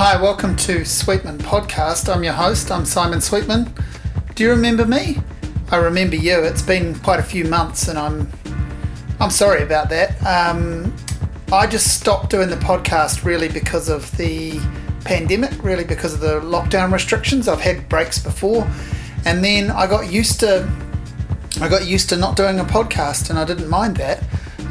Hi, welcome to Sweetman Podcast. I'm your host. I'm Simon Sweetman. Do you remember me? I remember you. It's been quite a few months, and I'm I'm sorry about that. Um, I just stopped doing the podcast really because of the pandemic, really because of the lockdown restrictions. I've had breaks before, and then I got used to I got used to not doing a podcast, and I didn't mind that.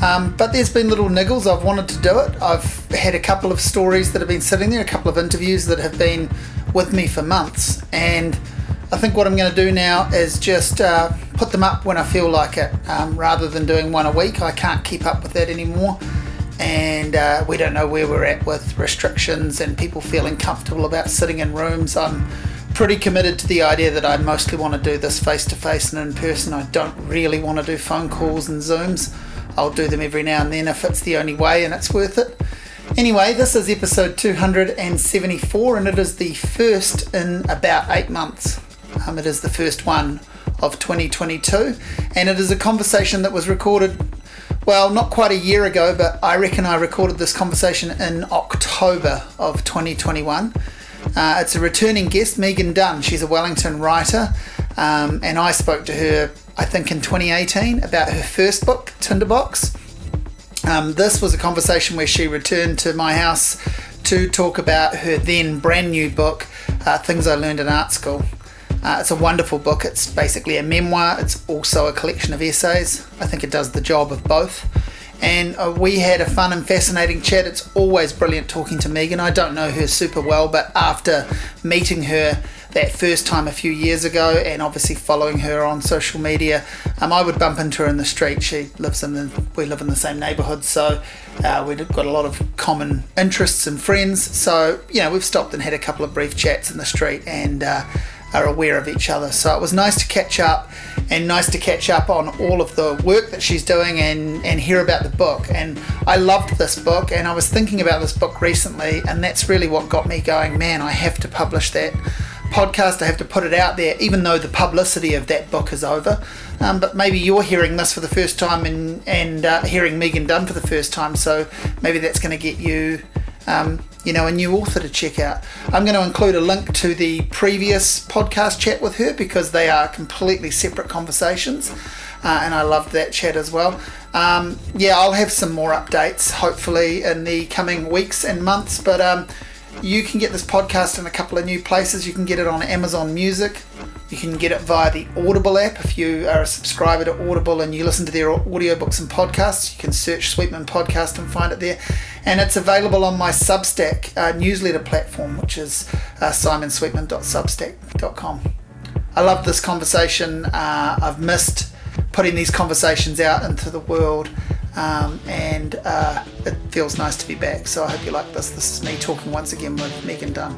Um, but there's been little niggles. I've wanted to do it. I've had a couple of stories that have been sitting there, a couple of interviews that have been with me for months, and I think what I'm going to do now is just uh, put them up when I feel like it, um, rather than doing one a week. I can't keep up with that anymore, and uh, we don't know where we're at with restrictions and people feeling comfortable about sitting in rooms. I'm pretty committed to the idea that I mostly want to do this face to face and in person. I don't really want to do phone calls and Zooms. I'll do them every now and then if it's the only way and it's worth it. Anyway, this is episode 274 and it is the first in about eight months. Um, it is the first one of 2022 and it is a conversation that was recorded, well, not quite a year ago, but I reckon I recorded this conversation in October of 2021. Uh, it's a returning guest, Megan Dunn. She's a Wellington writer, um, and I spoke to her I think in 2018 about her first book, Tinderbox. Um, this was a conversation where she returned to my house to talk about her then brand new book, uh, Things I Learned in Art School. Uh, it's a wonderful book. It's basically a memoir, it's also a collection of essays. I think it does the job of both. And uh, we had a fun and fascinating chat. It's always brilliant talking to Megan. I don't know her super well, but after meeting her, that first time a few years ago, and obviously following her on social media. Um, I would bump into her in the street. She lives in the we live in the same neighbourhood, so uh, we've got a lot of common interests and friends. So you know we've stopped and had a couple of brief chats in the street and. Uh, are aware of each other. So it was nice to catch up and nice to catch up on all of the work that she's doing and, and hear about the book. And I loved this book and I was thinking about this book recently, and that's really what got me going man, I have to publish that podcast. I have to put it out there, even though the publicity of that book is over. Um, but maybe you're hearing this for the first time and, and uh, hearing Megan Dunn for the first time, so maybe that's going to get you, um, you know, a new author to check out. I'm going to include a link to the previous podcast chat with her because they are completely separate conversations, uh, and I loved that chat as well. Um, yeah, I'll have some more updates hopefully in the coming weeks and months, but um, you can get this podcast in a couple of new places. You can get it on Amazon Music. You can get it via the Audible app. If you are a subscriber to Audible and you listen to their audiobooks and podcasts, you can search Sweetman Podcast and find it there. And it's available on my Substack uh, newsletter platform, which is uh, simonsweetman.substack.com. I love this conversation. Uh, I've missed putting these conversations out into the world. Um, and uh, it feels nice to be back. So I hope you like this. This is me talking once again with Megan Dunn.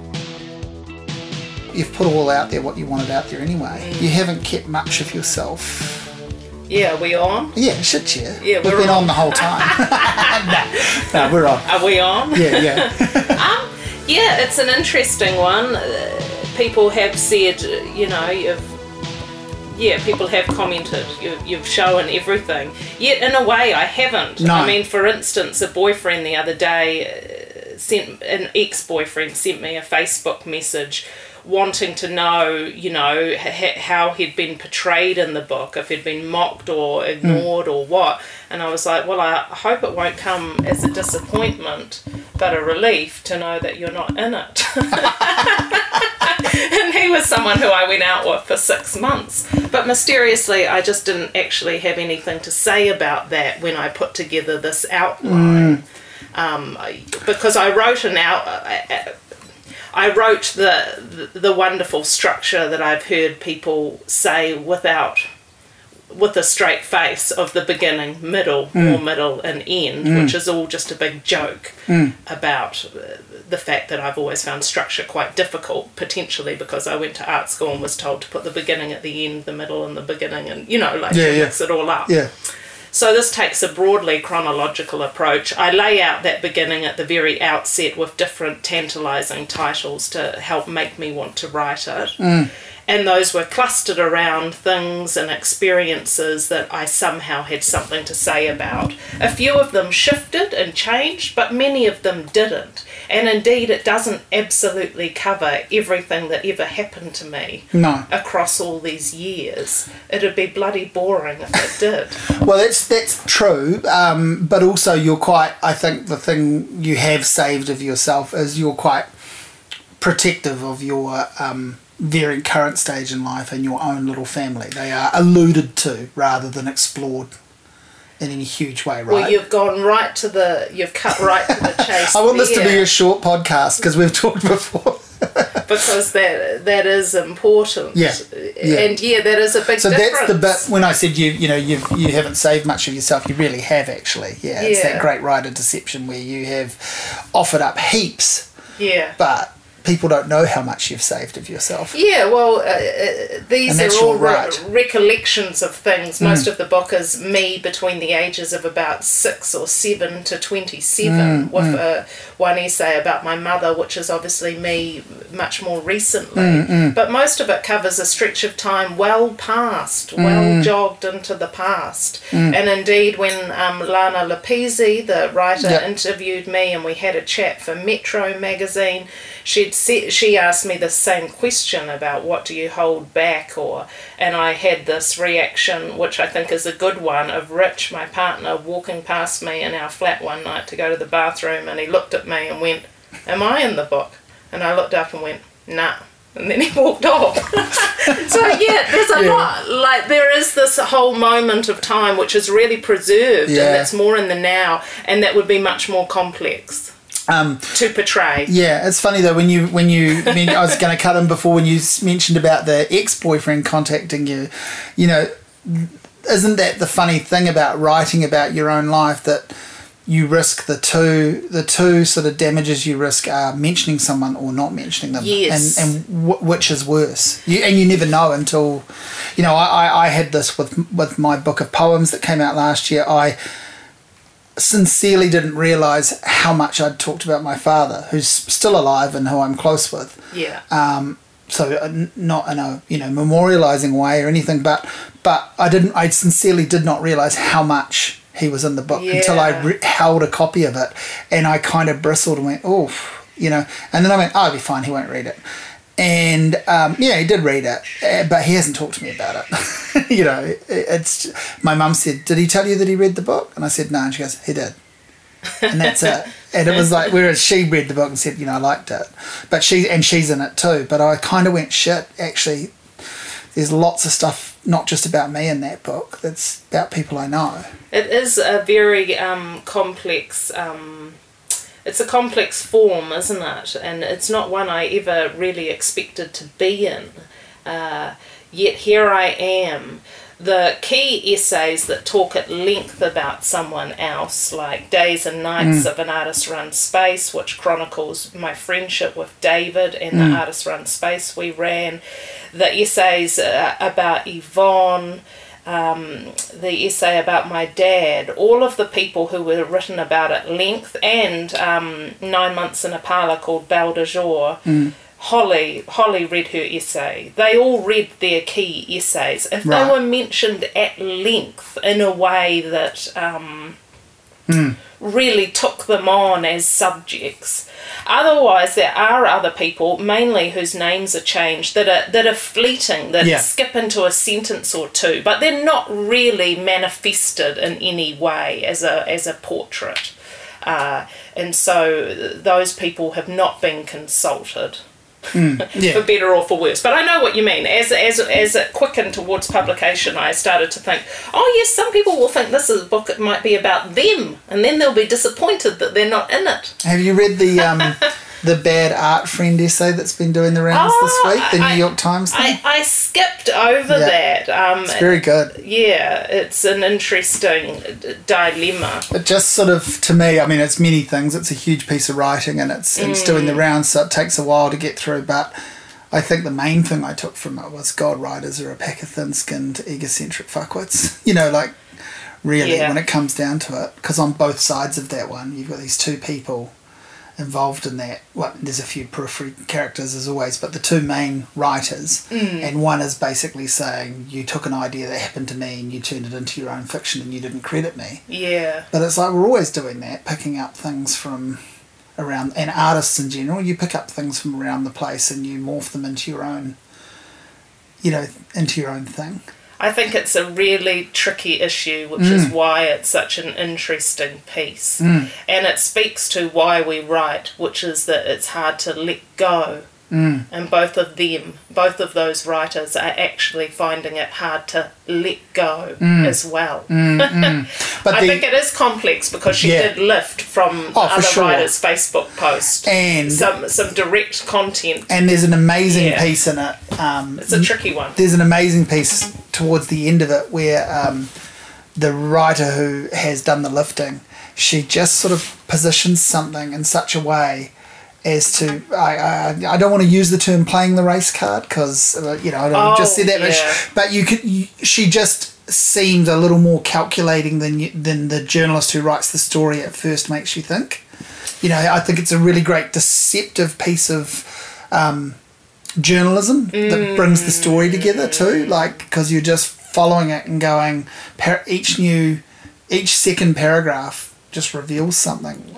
You've put all out there what you wanted out there anyway. Mm. You haven't kept much of yourself. Yeah, we on? Yeah, shit, yeah. Yeah, we've been on. on. the whole time. no, no, we're on. Are we on? Yeah, yeah. um, yeah, it's an interesting one. Uh, people have said, you know, you've yeah, people have commented. You, you've shown everything. Yet, in a way, I haven't. No. I mean, for instance, a boyfriend the other day uh, sent an ex-boyfriend sent me a Facebook message wanting to know, you know, how he'd been portrayed in the book, if he'd been mocked or ignored mm. or what. And I was like, well, I hope it won't come as a disappointment, but a relief to know that you're not in it. and he was someone who I went out with for six months. But mysteriously, I just didn't actually have anything to say about that when I put together this outline. Mm. Um, because I wrote an out. Uh, I wrote the, the, the wonderful structure that I've heard people say without with a straight face of the beginning, middle, mm. or middle and end, mm. which is all just a big joke mm. about the fact that I've always found structure quite difficult, potentially because I went to art school and was told to put the beginning at the end, the middle and the beginning, and you know, like yeah, yeah. mix it all up. Yeah. So this takes a broadly chronological approach. I lay out that beginning at the very outset with different tantalizing titles to help make me want to write it. Mm. And those were clustered around things and experiences that I somehow had something to say about. A few of them shifted and changed, but many of them didn't. And indeed, it doesn't absolutely cover everything that ever happened to me No. across all these years. It'd be bloody boring if it did. Well, that's that's true, um, but also you're quite. I think the thing you have saved of yourself is you're quite protective of your um, very current stage in life and your own little family. They are alluded to rather than explored in any huge way, right? Well, you've gone right to the, you've cut right to the chase. I want this to be a short podcast because we've talked before. because that that is important. Yeah, yeah. And yeah, that is a big So difference. that's the bit when I said you you know you you haven't saved much of yourself. You really have actually. Yeah, it's that Yeah. great writer deception where you have offered up heaps, Yeah. but people don't know how much you've saved of yourself. Yeah, well, uh, uh, these are all re- Mm. recollections of things. Most of the book is me between the ages of about six or seven to 27, Mm, with uh, one essay about my mother, which is obviously me much more recently. Mm, But most of it covers a stretch of time well past, Mm. well jogged into the past. And indeed, when um, Lana Lopesi, the writer, Yep. interviewed me and we had a chat for Metro magazine, she'd she asked me the same question about what do you hold back or and I had this reaction which I think is a good one of Rich my partner walking past me in our flat one night to go to the bathroom and he looked at me and went am I in the book and I looked up and went nah and then he walked off so yeah there's a Yeah. lot like there is this whole moment of time which is really preserved Yeah. and that's more in the now and that would be much more complex Um, to portray yeah, it's funny though when you when you I, mean, I was going to cut in before when you mentioned about the ex boyfriend contacting you. You know, isn't that the funny thing about writing about your own life that you risk the two the two sort of damages you risk are mentioning someone or not mentioning them Yes. and and w- which is worse you, and you never know until you know I, I, I had this with with my book of poems that came out last year I sincerely didn't realize how much I'd talked about my father who's still alive and who I'm close with. Yeah. Um, so uh, not in a you know memorializing way or anything but but I didn't I sincerely did not realize how much he was in the book until I re- held a copy of it and I kind of bristled and went oh you know and then I went oh it'll be fine he won't read it and um, yeah he did read it uh, but he hasn't talked to me about it you know it, it's my mum said did he tell you that he read the book and I said no and she goes he did and that's it. And it was like, whereas she read the book and said, you know, I liked it, but she and she's in it too. But I kind of went, shit. Actually, there's lots of stuff not just about me in that book. That's about people I know. It is a very um, complex. Um, it's a complex form, isn't it? And it's not one I ever really expected to be in. Uh, yet here I am. The key essays that talk at length about someone else, like Days and Nights of an Artist Run Space, which chronicles my friendship with David and the Artist Run Space we ran, the essays uh, about Yvonne, um, the essay about my dad, all of the people who were written about at length, and um, Nine Months in a Parlour called Belle de Jour. Holly, Holly read her essay. They all read their key essays. If Right. they were mentioned at length in a way that um, really took them on as subjects. Otherwise, there are other people, mainly whose names are changed, that are that are fleeting, that Yeah. skip into a sentence or two, but they're not really manifested in any way as a as a portrait. Uh, and so those people have not been consulted for Yeah. better or for worse. But I know what you mean. As as as it quickened towards publication, I started to think, oh yes, some people will think this is a book. It might be about them, and then they'll be disappointed that they're not in it. Have you read the um, the bad art friend essay that's been doing the rounds Oh, this week? The New York Times thing. I, I skipped over Yeah. that. Um, it's very good. yeah, it's an interesting d- dilemma. It just sort of, to me, I mean, it's many things. It's a huge piece of writing, and it's it's doing Mm. the rounds, so it takes a while to get through. But I think the main thing I took from it was God writers are a pack of thin-skinned, egocentric fuckwits. You know, like really Yeah. when it comes down to it, because on both sides of that one, you've got these two people involved in that. Well, there's a few periphery characters as always, but the two main writers, mm. and one is basically saying you took an idea that happened to me and you turned it into your own fiction and you didn't credit me. Yeah, But it's like we're always doing that, picking up things from around and artists in general. You pick up things from around the place and you morph them into your own, you know, into your own thing. I think it's a really tricky issue, which is mm. why it's such an interesting piece. Mm. And it speaks to why we write, which is that it's hard to let go. And both of them, both of those writers, are actually finding it hard to let go as well. But I the, think it is complex because she Yeah. did lift from Oh, other sure. writers' Facebook post And- some some direct content. and there's an amazing Yeah. piece in it. Um, It's a tricky one. there's an amazing piece towards the end of it where um, the writer who has done the lifting, she just sort of positions something in such a way as to I, I, I don't want to use the term playing the race card because uh, you know I don't just Oh, said that but, yeah. sh- but you could you, she just seemed a little more calculating than you, than the journalist who writes the story at first makes you think. You know I think it's a really great deceptive piece of um, journalism that brings the story together too like because you're just following it and going par- each new each second paragraph just reveals something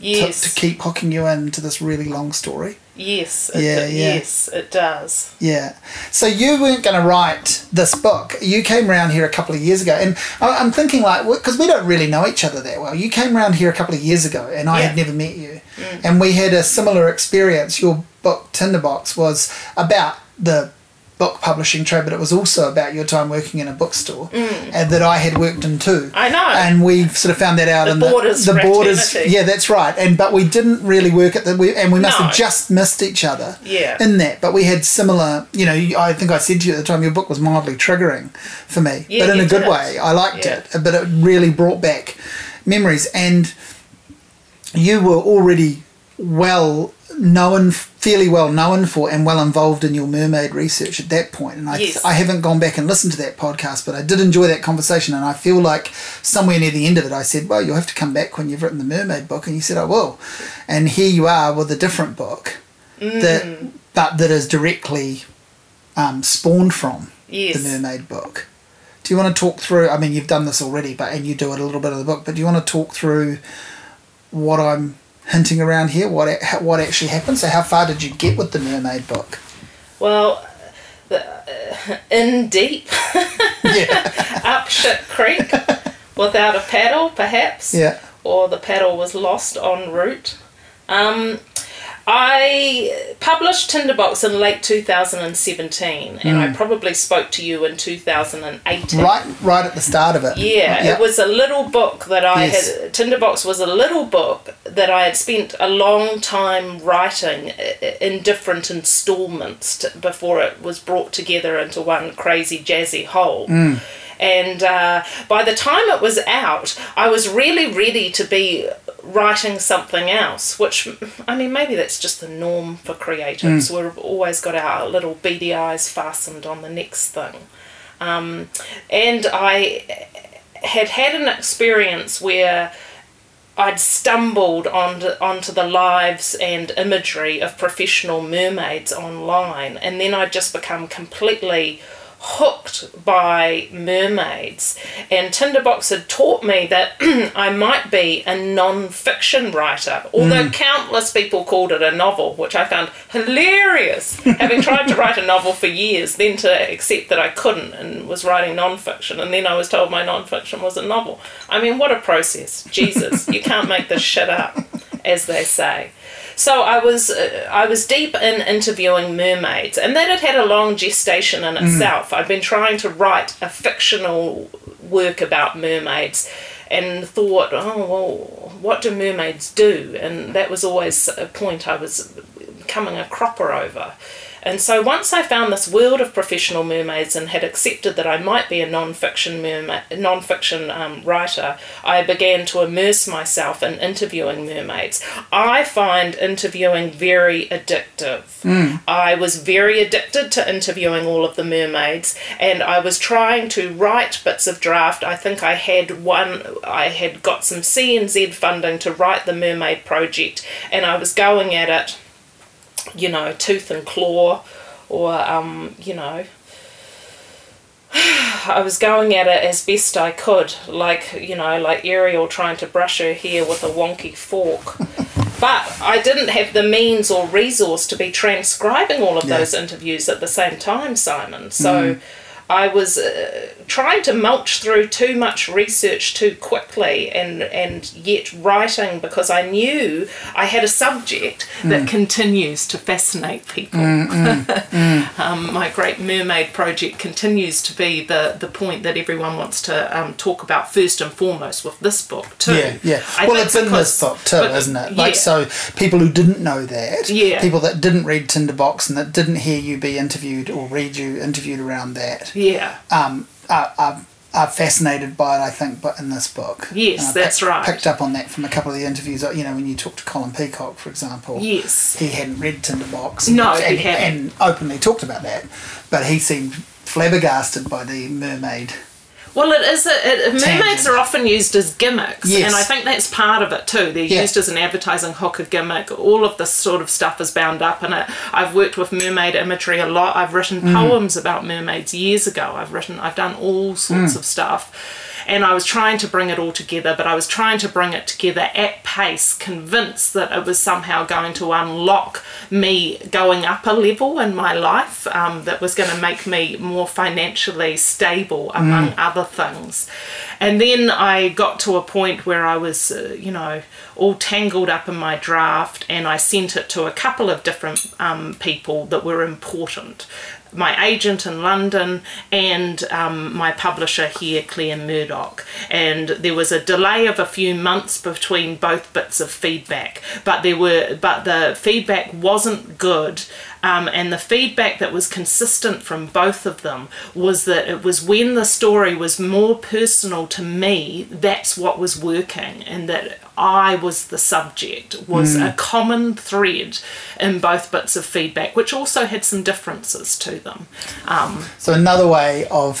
Yes, to keep hooking you into this really long story. Yes, it, Yeah, yeah. yes, it does. yeah. So you weren't going to write this book. You came around here a couple of years ago and I- i'm thinking like because we don't really know each other that well. You came around here a couple of years ago and i had never met you. Mm. And we had a similar experience. Your book tinderbox was about the book publishing trade but it was also about your time working in a bookstore mm. and that i had worked in too I know. and we sort of found that out The in borders the, the borders yeah that's right and but we didn't really work at the we, and we must No. have just missed each other Yeah. in that but we had similar you know i think i said to you at the time your book was mildly triggering for me Yeah, but in a good did. way i liked Yeah. it but it really brought back memories and you were already well known fairly well known for and well involved in your mermaid research at that point. And I, Yes. I haven't gone back and listened to that podcast but I did enjoy that conversation. And I feel like somewhere near the end of it I said well you'll have to come back when you've written the mermaid book. And you said I will. And here you are with a different book that but that is directly um, spawned from Yes. the mermaid book. Do you want to talk through I mean you've done this already but and you do it a little bit of the book but do you want to talk through what I'm hinting around here what what actually happened. So how far did you get with the mermaid book? Well, the, uh, in deep, yeah. Up shit creek, without a paddle, perhaps. yeah. Or the paddle was lost en route. Um, I published Tinderbox in late 2017, and I hmm. probably spoke to you in 2018. right right at the start of it Yeah, yeah it was a little book that I Yes. had. Tinderbox was a little book that I had spent a long time writing in different installments to, before it was brought together into one crazy jazzy whole. Hmm. And uh, by the time it was out, I was really ready to be writing something else, which, I mean, maybe that's just the norm for creatives. We've always got our little beady eyes fastened on the next thing. Um, and I had had an experience where I'd stumbled onto, onto the lives and imagery of professional mermaids online, and then I'd just become completely hooked by mermaids. And Tinderbox had taught me that I might be a non fiction writer, although hmm. countless people called it a novel, which I found hilarious. Having tried to write a novel for years, then to accept that I couldn't and was writing non fiction, and then I was told my non fiction was a novel. I mean, what a process. Jesus, you can't make this shit up, as they say. So I was uh, I was deep in interviewing mermaids, and that had had a long gestation in itself. I'd been trying to write a fictional work about mermaids, and thought, oh well, what do mermaids do? And that was always a point I was coming a cropper over. And so once I found this world of professional mermaids and had accepted that I might be a non-fiction mermaid, non-fiction um, writer, I began to immerse myself in interviewing mermaids. I find interviewing very addictive. I was very addicted to interviewing all of the mermaids, and I was trying to write bits of draft. I think I had one. I had got some CNZ funding to write the mermaid project, and I was going at it you know, tooth and claw, or, um, you know, I was going at it as best I could, like, you know, like Ariel trying to brush her hair with a wonky fork. but I didn't have the means or resource to be transcribing all of Yeah. those interviews at the same time, Simon. So I was uh, trying to mulch through too much research too quickly and, and yet writing because I knew I had a subject that continues to fascinate people. um, my Great Mermaid project continues to be the, the point that everyone wants to um, talk about first and foremost with this book too. Yeah, yeah. I well, it's in this book too, but- isn't it? Like, yeah. so people who didn't know that, Yeah. people that didn't read Tinderbox and that didn't hear you be interviewed or read you interviewed around that, Yeah. um, are, are, are fascinated by it, I think, but in this book. Yes, And that's right. Picked up on that from a couple of the interviews, you know, when you talked to Colin Peacock, for example. Yes. He hadn't read Tinderbox. No, and, he hadn't. And openly talked about that, but he seemed flabbergasted by the mermaid. Well, it is. A, it, mermaids Tangent. are often used as gimmicks, Yes. and I think that's part of it too. They're Yeah. used as an advertising hook, a gimmick. All of this sort of stuff is bound up in it. I've worked with mermaid imagery a lot. I've written Mm. poems about mermaids years ago. I've written. I've done all sorts Mm. of stuff. And I was trying to bring it all together, but I was trying to bring it together at pace, convinced that it was somehow going to unlock me going up a level in my life, um, that was going to make me more financially stable, among other things. And then I got to a point where I was, uh, you know, all tangled up in my draft, and I sent it to a couple of different um, people that were important my agent in London and um, my publisher here, Claire Murdoch. And there was a delay of a few months between both bits of feedback, but there were but the feedback wasn't good. Um, and the feedback that was consistent from both of them was that it was when the story was more personal to me, that's what was working, and that I was the subject was a common thread in both bits of feedback, which also had some differences to them. Um, So another way of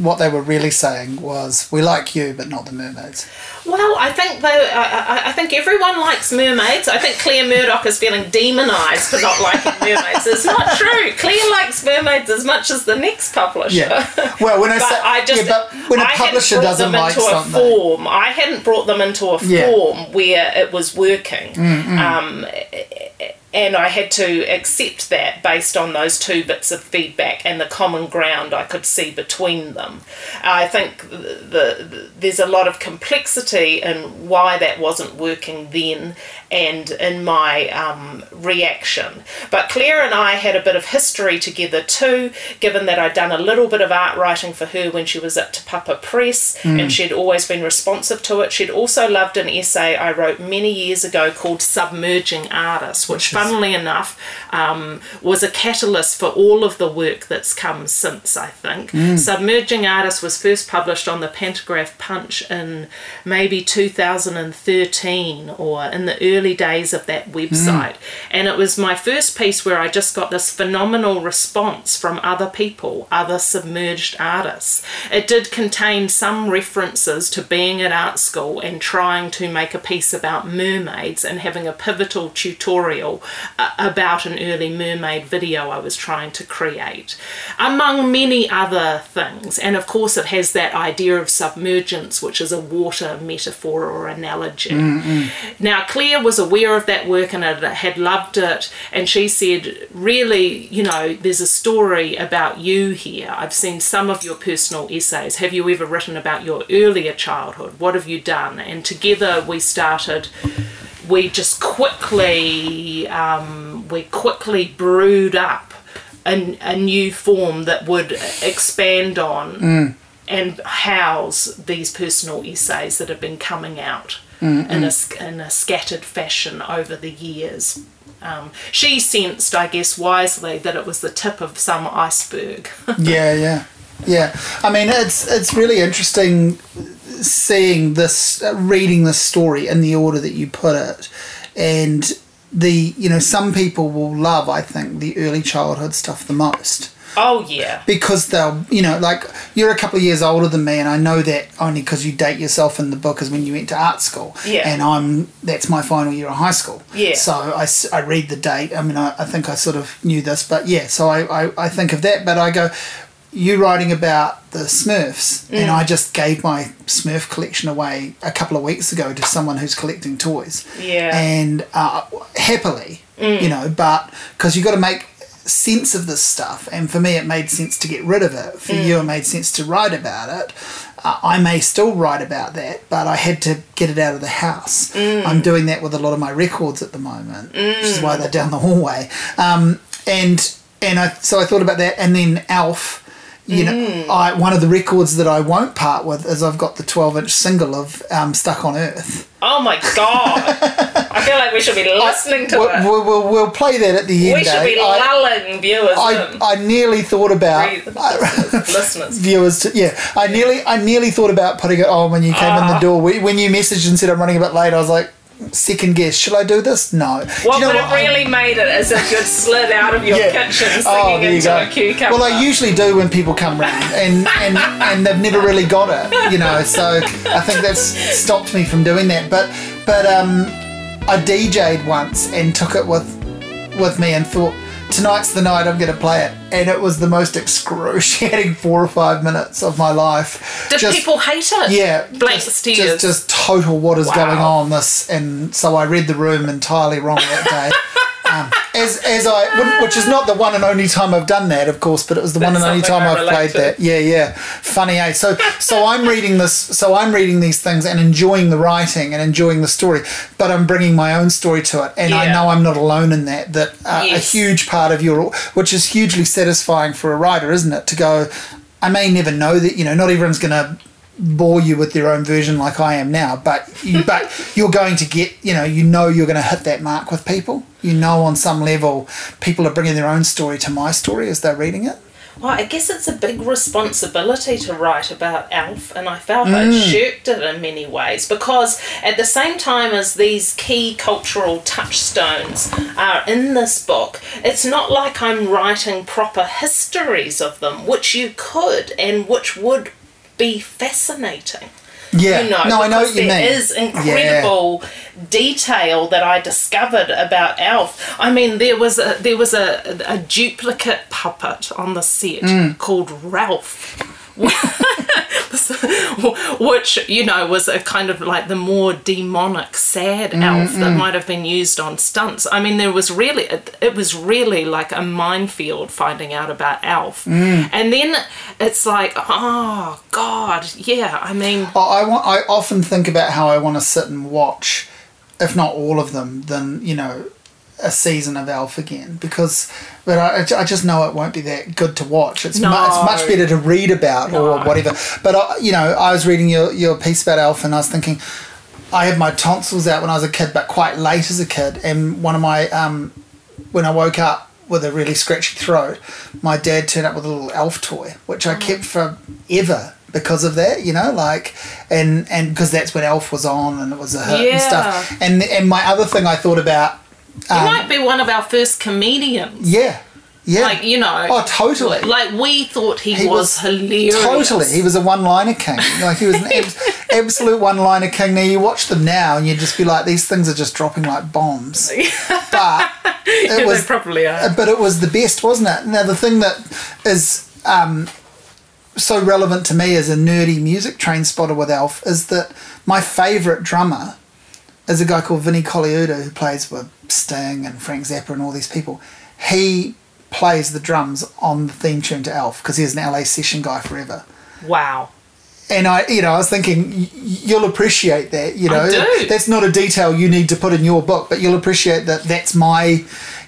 what they were really saying was, "We like you, but not the mermaids." well, I think though, I, I, I think everyone likes mermaids. I think Claire Murdoch is feeling demonised for not liking mermaids. It's not true. Claire likes mermaids as much as the next publisher. Yeah. Well, when I say, I just yeah, but when a I publisher doesn't them like into a something, form. I hadn't brought them into a Yeah. form where it was working. Mm, Um, and I had to accept that based on those two bits of feedback and the common ground I could see between them. I think the, the, there's a lot of complexity in why that wasn't working then and in my um, reaction. But Claire and I had a bit of history together too, given that I'd done a little bit of art writing for her when she was at Te Papa Press and she'd always been responsive to it. She'd also loved an essay I wrote many years ago called Submerging Artists, which, funnily enough, um, was a catalyst for all of the work that's come since, I think. Submerging Artists was first published on the Pantograph Punch in maybe 2013 or in the early days of that website. And it was my first piece where I just got this phenomenal response from other people, other submerged artists. It did contain some references to being at art school and trying to make a piece about mermaids and having a pivotal tutorial uh, about an early mermaid video I was trying to create, among many other things. And of course, it has that idea of submergence, which is a water metaphor or analogy. Now, Claire was aware of that work and had had loved it, and she said, Really, you know, there's a story about you here. I've seen some of your personal essays. Have you ever written about your earlier childhood? What have you done? And together we started we just quickly um, we quickly brewed up a, a new form that would expand on and house these personal essays that have been coming out in, a, in a scattered fashion over the years. Um, she sensed, I guess, wisely that it was the tip of some iceberg. yeah, yeah, yeah. I mean, it's it's really interesting seeing this, uh, reading this story in the order that you put it, and the you know some people will love, I think, the early childhood stuff the most oh, yeah. because they'll you know like you're a couple of years older than me and i know that only because you date yourself in the book is when you went to art school Yeah. and i'm that's my final year of high school Yeah. so I, I read the date i mean I, I think i sort of knew this but yeah so I, I, I think of that but i go you writing about the Smurfs, and Mm. I just gave my Smurf collection away a couple of weeks ago to someone who's collecting toys. Yeah. Mm. And uh, happily, you know, but because you got to make sense of this stuff, and for me, it made sense to get rid of it. For Mm. you, it made sense to write about it. Uh, I may still write about that, but I had to get it out of the house. Mm. I'm doing that with a lot of my records at the moment, which is why they're down the hallway. Um, and and I so I thought about that, and then Alf. You know, I one of the records that I won't part with is I've got the 12 inch single of um, "Stuck on Earth." Oh my god! I feel like we should be listening to We'll, it. we'll, we'll, we'll play that at the end. We should eh? be I, lulling viewers I. I nearly thought about listeners, viewers to, yeah i nearly i nearly thought about putting it on when you came Ah. in the door when when you messaged and said i'm running a bit late i was like second guess should i do this no Do What you know would what? have really made it is if you'd slid out of your Yeah. kitchen singing Oh, you into go. a cucumber. Well, I usually do when people come round, and, and and they've never really got it, you know. So I think that's stopped me from doing that. But but um, I DJ'd once and took it with with me and thought tonight's the night I'm going to play it, and it was the most excruciating four or five minutes of my life. Did Just- people hate it? yeah, Blank just, tears. just just total what is Wow. going on this, and so I read the room entirely wrong that day. Um, as as I, which is not the one and only time I've done that, of course, but it was the one and only time I've played to. that. Yeah, yeah, funny, eh? So so I'm reading this, so I'm reading these things and enjoying the writing and enjoying the story, but I'm bringing my own story to it, and I know I'm not alone in that. That uh, Yes. a huge part of your, which is hugely satisfying for a writer, isn't it? To go, I may never know that, you know, not everyone's going to bore you with their own version like I am now, but you, but you're going to get, you know, you know you're going to hit that mark with people. You know, on some level, people are bringing their own story to my story as they're reading it. Well, I guess it's a big responsibility to write about Alf, and I felt I Mm. shirked it in many ways because at the same time as these key cultural touchstones are in this book, it's not like I'm writing proper histories of them, which you could and which would be fascinating. Yeah, You know, no, I know what you there mean. is incredible detail that I discovered about Alf. I mean, there was a there was a, a duplicate puppet on the set Mm. called Ralph. which you know was a kind of like the more demonic sad Mm, Alf that might have been used on stunts i mean there was really it, it was really like a minefield finding out about Alf Mm. and then it's like oh god yeah i mean Oh, I want. I often think about how I want to sit and watch, if not all of them, then you know, a season of Alf again because, but I, I just know it won't be that good to watch. It's mu- it's much better to read about or whatever. But I, you know, I was reading your your piece about Alf and I was thinking. I had my tonsils out when I was a kid, but quite late as a kid. And one of my, um, when I woke up with a really scratchy throat, my dad turned up with a little Alf toy, which I kept for ever because of that, you know, like, and and because that's when Alf was on and it was a hit and stuff. And and my other thing I thought about, you um, might be one of our first comedians yeah, yeah, like you know oh totally. like we thought he, He was, was hilarious Totally, he was a one-liner king. Like he was an ab- absolute one-liner king. Now you watch them now, and you'd just be like, these things are just dropping like bombs. But it yeah, was, they probably are but it was the best, wasn't it? Now the thing that is um, so relevant to me as a nerdy music train spotter with Alf is that my favourite drummer is a guy called Vinnie Colaiuta who plays with Sting and Frank Zappa and all these people. He plays the drums on the theme tune to Alf because he's an LA session guy forever. wow And I, you know, I was thinking you'll appreciate that. You know, do. that's not a detail you need to put in your book, but you'll appreciate that. That's my,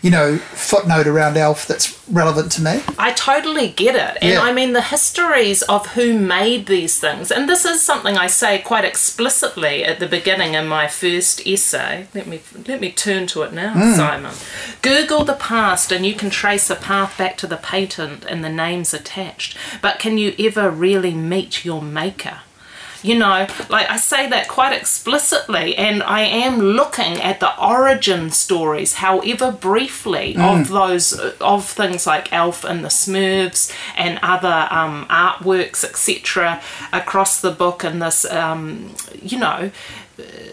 you know, footnote around Alf that's relevant to me. I totally get it. And Yeah. I mean, the histories of who made these things, and this is something I say quite explicitly at the beginning in my first essay. Let me let me turn to it now, Hmm. Simon. Google the past and you can trace a path back to the patent and the names attached. But can you ever really meet your maker? You know, like I say that quite explicitly, and I am looking at the origin stories, however briefly, of those of things like Alf and the Smurfs and other um, artworks, etc., across the book. And this, um, you know,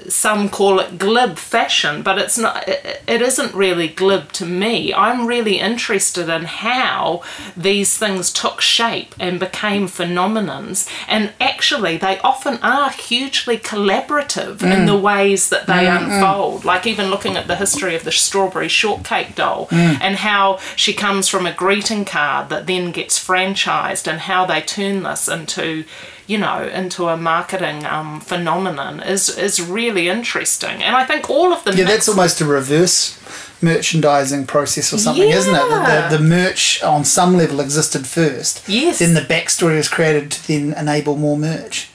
some call it glib fashion, but it's not. It, it isn't really glib to me. I'm really interested in how these things took shape and became phenomenons, and actually they often are hugely collaborative mm. in the ways that they mm, unfold. Mm. Like even looking at the history of the strawberry shortcake doll mm. and how she comes from a greeting card that then gets franchised, and how they turn this into you know, into a marketing um, phenomenon is is really interesting. And I think all of the yeah, that's almost a reverse merchandising process or something, yeah. isn't it? The, the, the, merch on some level existed first. Yes. Then the backstory was created to then enable more merch.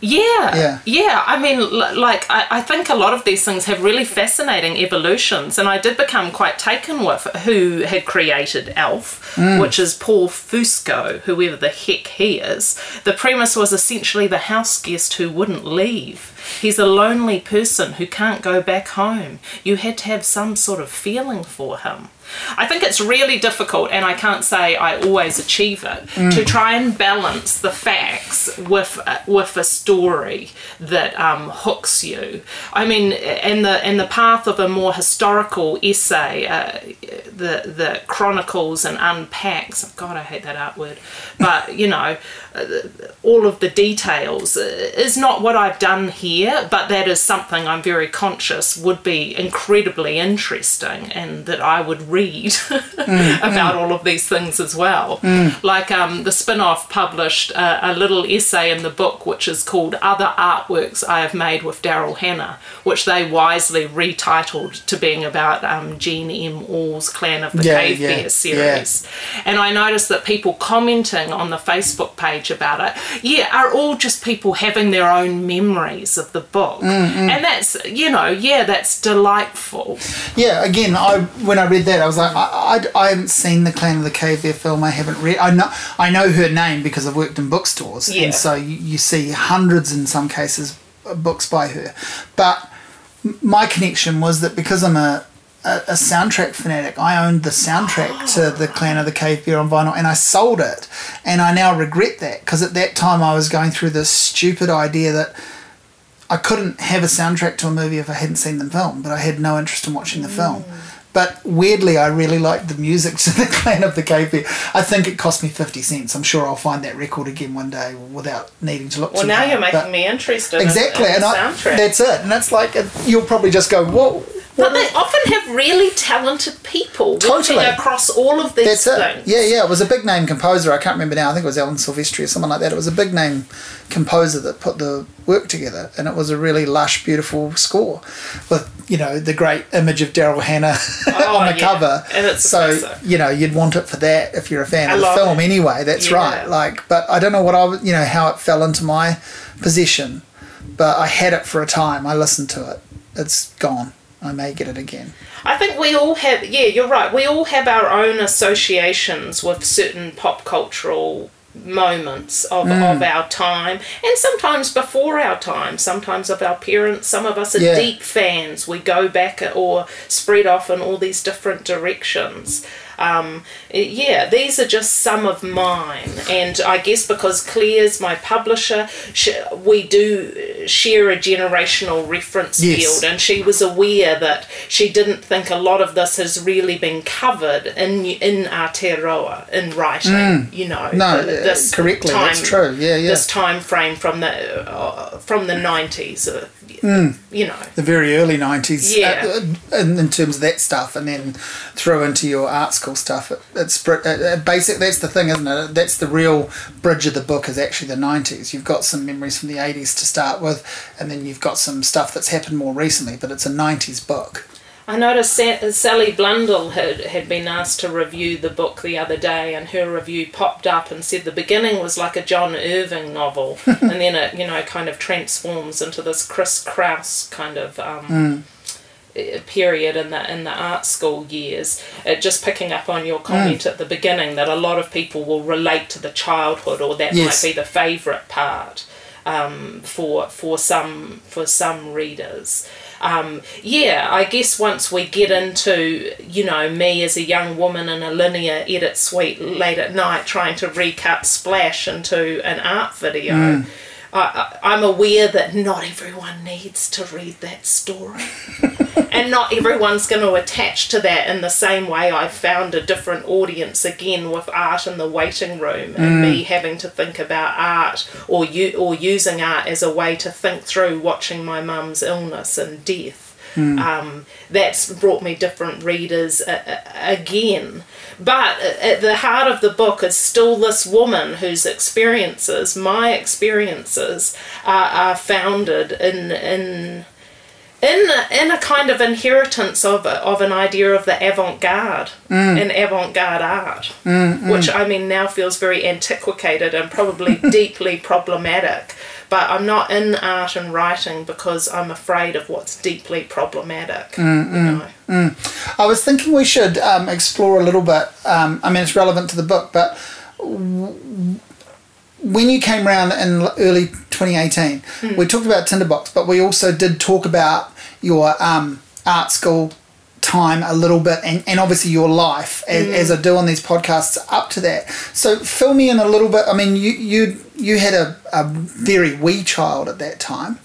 Yeah, yeah, yeah. I mean, like, I, I think a lot of these things have really fascinating evolutions, and I did become quite taken with who had created ALF, mm. which is Paul Fusco, whoever the heck he is. The premise was essentially the house guest who wouldn't leave. He's a lonely person who can't go back home. You had to have some sort of feeling for him. I think it's really difficult, and I can't say I always achieve it, mm. to try and balance the facts with uh, with a story that um, hooks you. I mean, in the in the path of a more historical essay, uh, the the chronicles and unpacks. God, I hate that art word, but you know, uh, all of the details uh, is not what I've done here, but that is something I'm very conscious would be incredibly interesting, and that I would read mm, about mm. all of these things as well. Mm. Like um, the spin off published uh, a little essay in the book which is called Other Artworks I Have Made with Daryl Hannah, which they wisely retitled to being about um, Jean M. Auel's Clan of the yeah, Cave yeah, Bear series. Yeah. And I noticed that people commenting on the Facebook page about it, yeah, are all just people having their own memories of the book. Mm, mm. And that's, you know, yeah, that's delightful. Yeah, again, I when I read that, I was like, I, I, I, haven't seen the Clan of the Cave Bear film. I haven't read. I know I know her name because I've worked in bookstores, and so you, you see hundreds in some cases books by her. But my connection was that because I'm a a, a, soundtrack fanatic. I owned the soundtrack to the Clan of the Cave Bear on vinyl, and I sold it, and I now regret that because at that time I was going through this stupid idea that I couldn't have a soundtrack to a movie if I hadn't seen the film, but I had no interest in watching the film. Mm. But weirdly, I really liked the music to the Clan of the Cave Bear. I think it cost me 50 cents. I'm sure I'll find that record again one day without needing to look well, now hard. you're making but me interested exactly, in, in and I, that's it. And that's like, you'll probably just go, whoa. But they often have really talented people totally. working across all of these That's things. It. Yeah, yeah. It was a big name composer. I can't remember now. I think it was Alan Silvestri or someone like that. It was a big name composer that put the work together, and it was a really lush, beautiful score with you know the great image of Daryl Hannah oh, on the yeah. cover. And it's so you know you'd want it for that if you're a fan I of the film it. anyway. That's yeah. right. Like, but I don't know what I you know how it fell into my possession, but I had it for a time. I listened to it. It's gone. I may get it again. I think we all have, yeah, you're right. We all have our own associations with certain pop cultural moments of, mm. of our time and sometimes before our time sometimes of our parents some of us are yeah. deep fans we go back or spread off in all these different directions um, yeah, these are just some of mine. And I guess because Claire's my publisher, we do share a generational reference yes. field, and she was aware that she didn't think a lot of this has really been covered in in Aotearoa in writing. Mm. You know, no, the, this correctly, time, that's true. Yeah, yeah. This time frame from the uh, from the nineties. Uh, mm. you know. The very early 90s yeah. Uh, in, in, terms of that stuff and then throw into your art school stuff. It, it's uh, uh, basic that's the thing isn't it? That's the real bridge of the book is actually the 90s you've got some memories from the 80s to start with and then you've got some stuff that's happened more recently but it's a 90s book I noticed Sally Blundell had, had been asked to review the book the other day, and her review popped up and said the beginning was like a John Irving novel, and then it, you know, kind of transforms into this Chris Kraus kind of um, mm. period in the in the art school years. Uh, just picking up on your comment mm. at the beginning that a lot of people will relate to the childhood, or that yes. might be the favourite part um, for for some for some readers um, yeah, I guess once we get into, you know, me as a young woman in a linear edit suite late at night trying to recut Splash into an art video. Mm. I, I, I'm aware that not everyone needs to read that story. and not everyone's going to attach to that in the same way I found a different audience again with art in the waiting room and me mm. having to think about art or you or using art as a way to think through watching my mum's illness and death. Um, that's brought me different readers uh, uh, again. But at the heart of the book is still this woman whose experiences, my experiences, are, are founded in in in in a kind of inheritance of of an idea of the avant-garde and avant-garde art, which I mean now feels very antiquated and probably deeply problematic. But I'm not in art and writing because I'm afraid of what's deeply problematic. You know? I was thinking we should um, explore a little bit. Um, I mean, it's relevant to the book, but w- when you came around in early 2018, we talked about Tinderbox, but we also did talk about your um, art school time a little bit and, and obviously your life as, mm. as I do on these podcasts up to that. So fill me in a little bit. I mean, you you you had a, a very wee child at that time.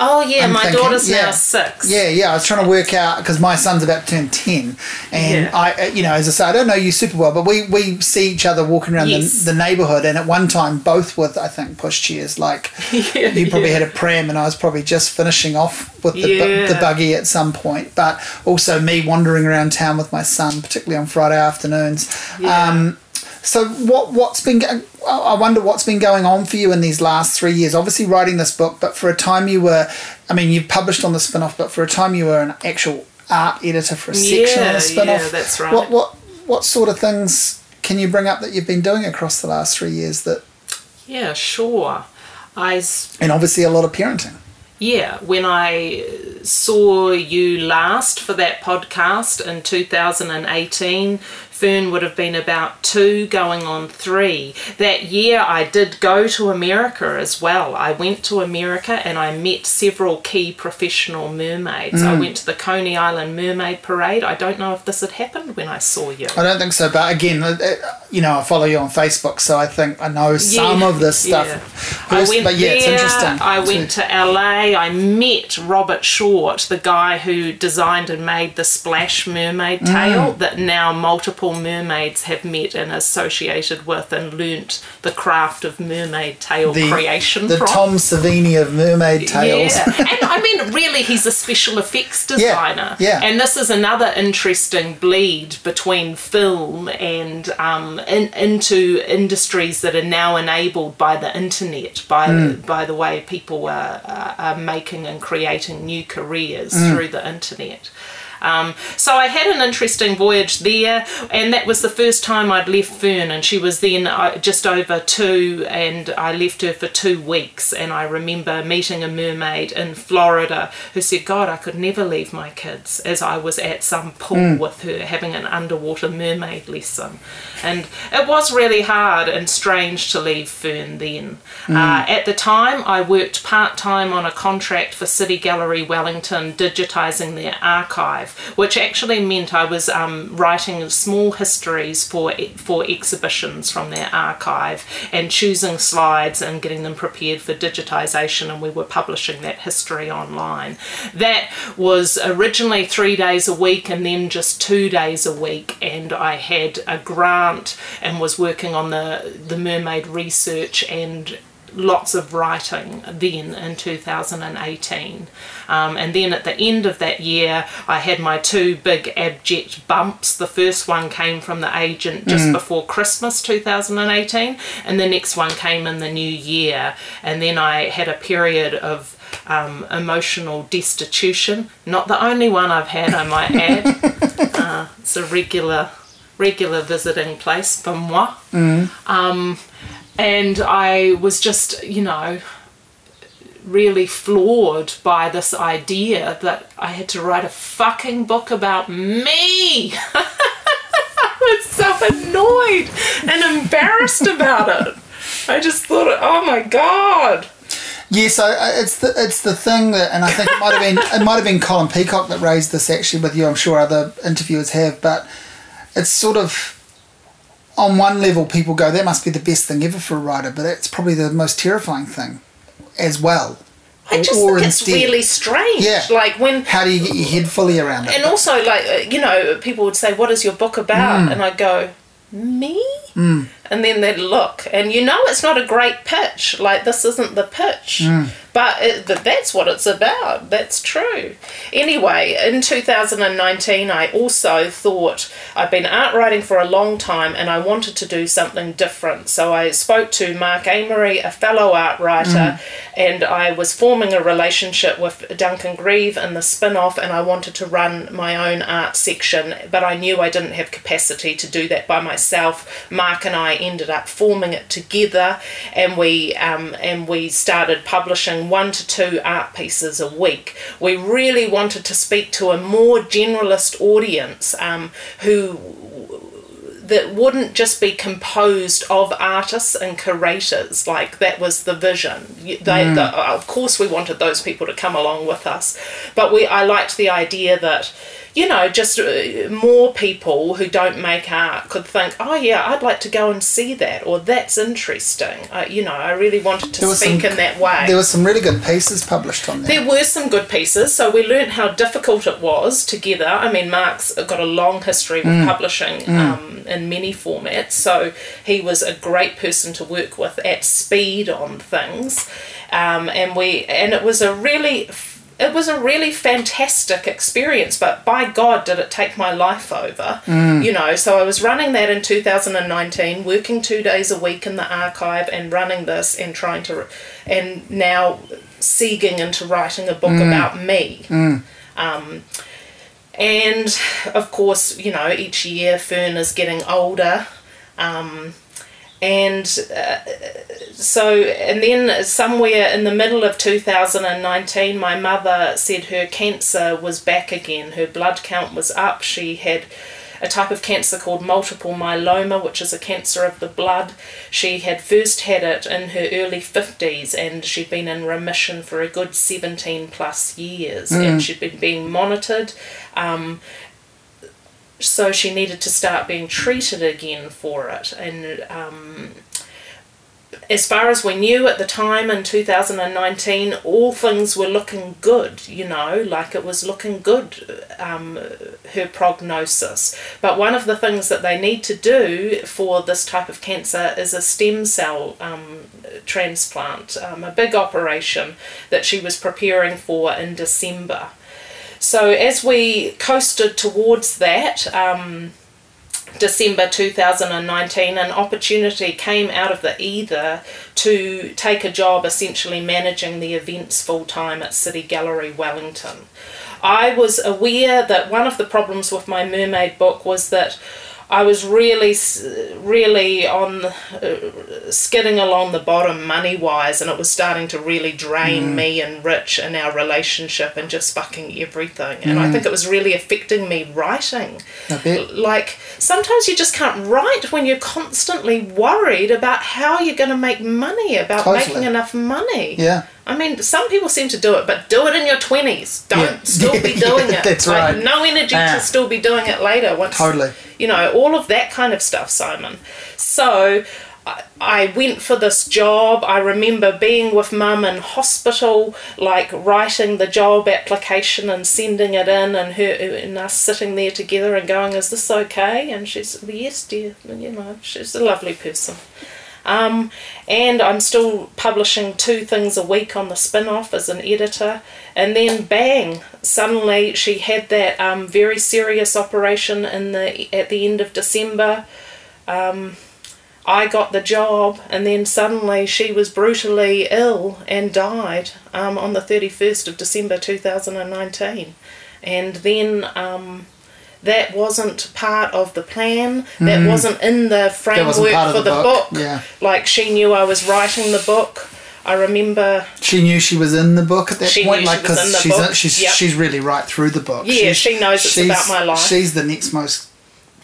Oh yeah, I'm my thinking, daughter's yeah. now six. Yeah, yeah. I was trying to work out because my son's about to turn ten, and Yeah. I, uh, you know, as I say, I don't know you super well, but we we see each other walking around Yes. the, the neighbourhood, and at one time both with I think pushchairs. Like Yeah, you probably had a pram, and I was probably just finishing off with the bu- the buggy at some point. But also me wandering around town with my son, particularly on Friday afternoons. Yeah. Um, so what what's been I wonder what's been going on for you in these last three years. Obviously writing this book, but for a time you were, I mean, you've published on the spin-off, but for a time you were an actual art editor for a section on the spin-off. yeah, that's right. What what what sort of things can you bring up that you've been doing across the last three years that, Yeah, sure. I s- and obviously a lot of parenting. Yeah, when I saw you last for that podcast in 2018, Fern would have been about two, going on three. That year, I did go to America as well. I went to America and I met several key professional mermaids. I went to the Coney Island Mermaid Parade. I don't know if this had happened when I saw you. I don't think so, but again, uh, uh, you know, I follow you on Facebook, so I think I know some Yeah, of this stuff. yeah. First- I went but yeah, there, it's interesting. I to- went to LA. I met Robert Short, the guy who designed and made the Splash mermaid Mm. tail that now multiple mermaids have met and associated with and learnt the craft of mermaid tail the, creation the from. Tom Savini of mermaid tales. Yeah, and I mean, really, he's a special effects designer. yeah. yeah. And this is another interesting bleed between film and um, in, into industries that are now enabled by the internet, by Mm. by the way people are, are, are making and creating new careers Mm. through the internet. Um, so I had an interesting voyage there, and that was the first time I'd left Fern, and she was then uh, just over two, and I left her for two weeks. And I remember meeting a mermaid in Florida who said, "God, I could never leave my kids," as I was at some pool with her having an underwater mermaid lesson, and it was really hard and strange to leave Fern then. Uh, at the time, I worked part time on a contract for City Gallery Wellington, digitising their archive, which actually meant I was um, writing small histories for for exhibitions from their archive and choosing slides and getting them prepared for digitisation, and we were publishing that history online. That was originally three days a week, and then just two days a week, and I had a grant and was working on the the mermaid research and lots of writing then in 2018. Um, and then at the end of that year, I had my two big abject bumps. The first one came from the agent just before Christmas 2018, and the next one came in the new year. And then I had a period of um, emotional destitution. Not the only one I've had, I might add. uh, it's a regular regular visiting place for moi. Um, and I was just, you know, really floored by this idea that I had to write a fucking book about me. I was so annoyed and embarrassed about it. I just thought, oh my god. Yes, I, I- it's the it's the thing that, and I think it might have been it might have been Colin Peacock that raised this actually with you. I'm sure other interviewers have, but it's sort of on one level people go that must be the best thing ever for a writer, but it's probably the most terrifying thing as well? I just Or think it's instead- really strange. Yeah. Like when How do you get your head fully around it? and also like uh, you know people would say what is your book about Mm. and i'd go me and then they'd look. And you know it's not a great pitch. Like this isn't the pitch. Mm. but, it, that's what it's about. That's true. Anyway in 2019 i also thought i've been art writing for a long time and i wanted to do something different. So i spoke to mark Amery a fellow art writer and i was forming a relationship with duncan Greive and the spin-off and i wanted to run my own art section but i knew i didn't have capacity to do that by myself. mark and i ended up forming it together and we um, and we started publishing one to two art pieces a week. We really wanted to speak to a more generalist audience um, who that wouldn't just be composed of artists and curators like that was the vision. They, the, of course we wanted those people to come along with us but we i liked the idea that you know just uh, more people who don't make art could think oh yeah i'd like to go and see that or that's interesting uh, you know i really wanted to speak some- in that way there were some really good pieces published on there. there were some good pieces, so we learned how difficult it was together. I mean, Mark's got a long history with publishing um, in many formats, so he was a great person to work with at speed on things, um, and we and it was a really. It was a really fantastic experience, but by God, did it take my life over. You know, so I was running that in 2019, working two days a week in the archive and running this and trying to, and now seeking into writing a book about me. Um, and of course, you know, each year Fern is getting older. Um, and uh, so, and then somewhere in the middle of 2019, my mother said her cancer was back again. Her blood count was up. She had a type of cancer called multiple myeloma, which is a cancer of the blood. She had first had it in her early 50s and she'd been in remission for a good 17 plus years and she'd been being monitored. Um, so she needed to start being treated again for it. And um, as far as we knew at the time in 2019, all things were looking good, you know, like it was looking good, um, her prognosis. But one of the things that they need to do for this type of cancer is a stem cell um, transplant, um, a big operation that she was preparing for in December. So as we coasted towards that, um, December 2019, an opportunity came out of the ether to take a job essentially managing the events full time at City Gallery Wellington. I was aware that one of the problems with my mermaid book was that I was really, really on uh, skidding along the bottom money wise, and it was starting to really drain me and Rich in our relationship and just fucking everything. And I think it was really affecting me writing. I bet. Like sometimes you just can't write when you're constantly worried about how you're going to make money, about Totally. making enough money. Yeah. I mean, some people seem to do it, but do it in your twenties. Don't Yeah. still be doing it. That's like, right. No energy Ah. to still be doing it later. Once Totally. you know all of that kind of stuff, Simon. So. I- I went for this job. I remember being with mum in hospital, like writing the job application and sending it in, and her and us sitting there together and going, "Is this okay?" And she's, "Yes, dear." You know, she's a lovely person. Um, and I'm still publishing two things a week on the spin off as an editor. And then bang, suddenly she had that um, very serious operation in the at the end of December. Um, I got the job, and then suddenly she was brutally ill and died um, on the 31st of December 2019. And then um, that wasn't part of the plan, that mm. wasn't in the framework wasn't part of for the the, book, book. yeah. Like she knew I was writing the book. I remember She knew she was in the book at that She point, like she was in she's she's yep. she's really right through the book. Yeah, She's- she knows it's about my life. She's the next most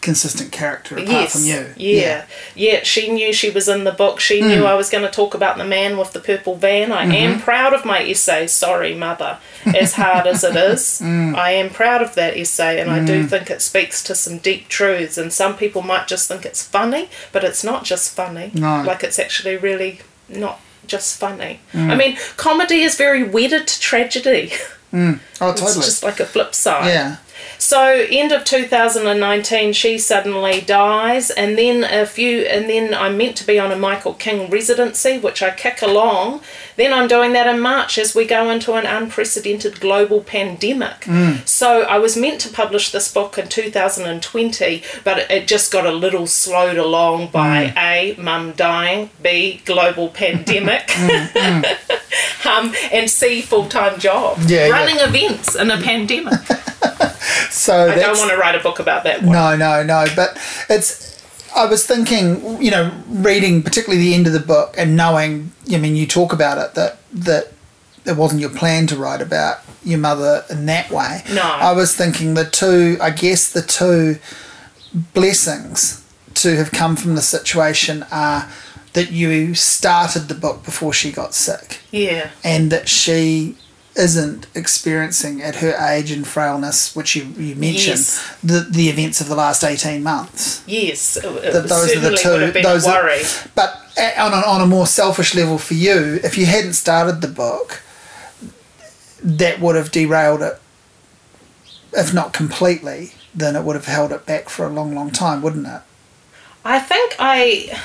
consistent character apart yes, from you. Yeah. yeah, She knew she was in the book. She knew Hmm. I was going to talk about the man with the purple van. I Mm-hmm. am proud of my essay. Sorry, mother. As hard as it is, Mm. I am proud of that essay, and I do think it speaks to some deep truths. And some people might just think it's funny, but it's not just funny. No. Like it's actually really not just funny. I mean, comedy is very wedded to tragedy. Oh, totally. It's just like a flip side. yeah. So end of 2019, she suddenly dies, and then a few, and then I'm meant to be on a Michael King residency, which I kick along. Then I'm doing that in March as we go into an unprecedented global pandemic. Mm. So I was meant to publish this book in 2020, but it, just got a little slowed along by mm. a mum dying, b global pandemic, mm, um, and c full time job, Yeah, yeah. running events in a pandemic. So I don't want to write a book about that one. No, no, no. But it's. I was thinking, you know, reading particularly the end of the book and knowing. I mean, you talk about it that that it wasn't your plan to write about your mother in that way. No. I was thinking the two. I guess the two blessings to have come from the situation are that you started the book before she got sick Yeah. and that she isn't experiencing at her age and frailness, which you, you mentioned, Yes. the, the events of the last 18 months. Yes. It, it those are the two. would have been those a are- worry. but on a, on a more selfish level for you, if you hadn't started the book, that would have derailed it, if not completely, then it would have held it back for a long, long time, wouldn't it? I think I.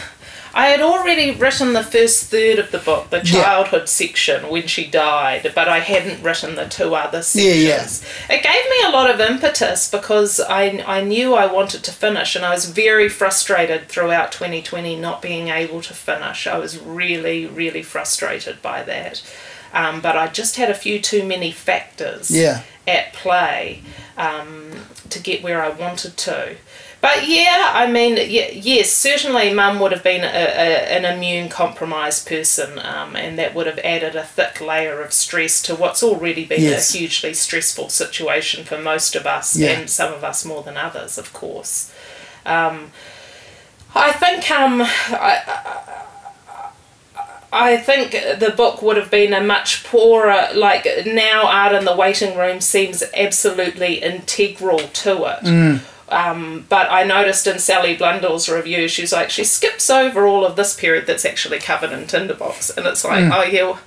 I had already written the first third of the book, the Yeah. childhood section, when she died, but I hadn't written the two other Yeah, yeah. sections. It gave me a lot of impetus because I, I knew I wanted to finish, and I was very frustrated throughout 2020 not being able to finish. I was really, really frustrated by that. Um, but I just had a few too many factors Yeah. at play um, to get where I wanted to. But yeah, I mean, y- yes, certainly mum would have been a, a, an immune compromised person, um, and that would have added a thick layer of stress to what's already been Yes. a hugely stressful situation for most of us, Yeah. and some of us more than others, of course. Um, I think um, I, I think the book would have been a much poorer. Like now, art in the waiting room seems absolutely integral to it. Um, but I noticed in Sally Blundell's review, she's like she skips over all of this period that's actually covered in Tinderbox, and it's like, oh yeah. well,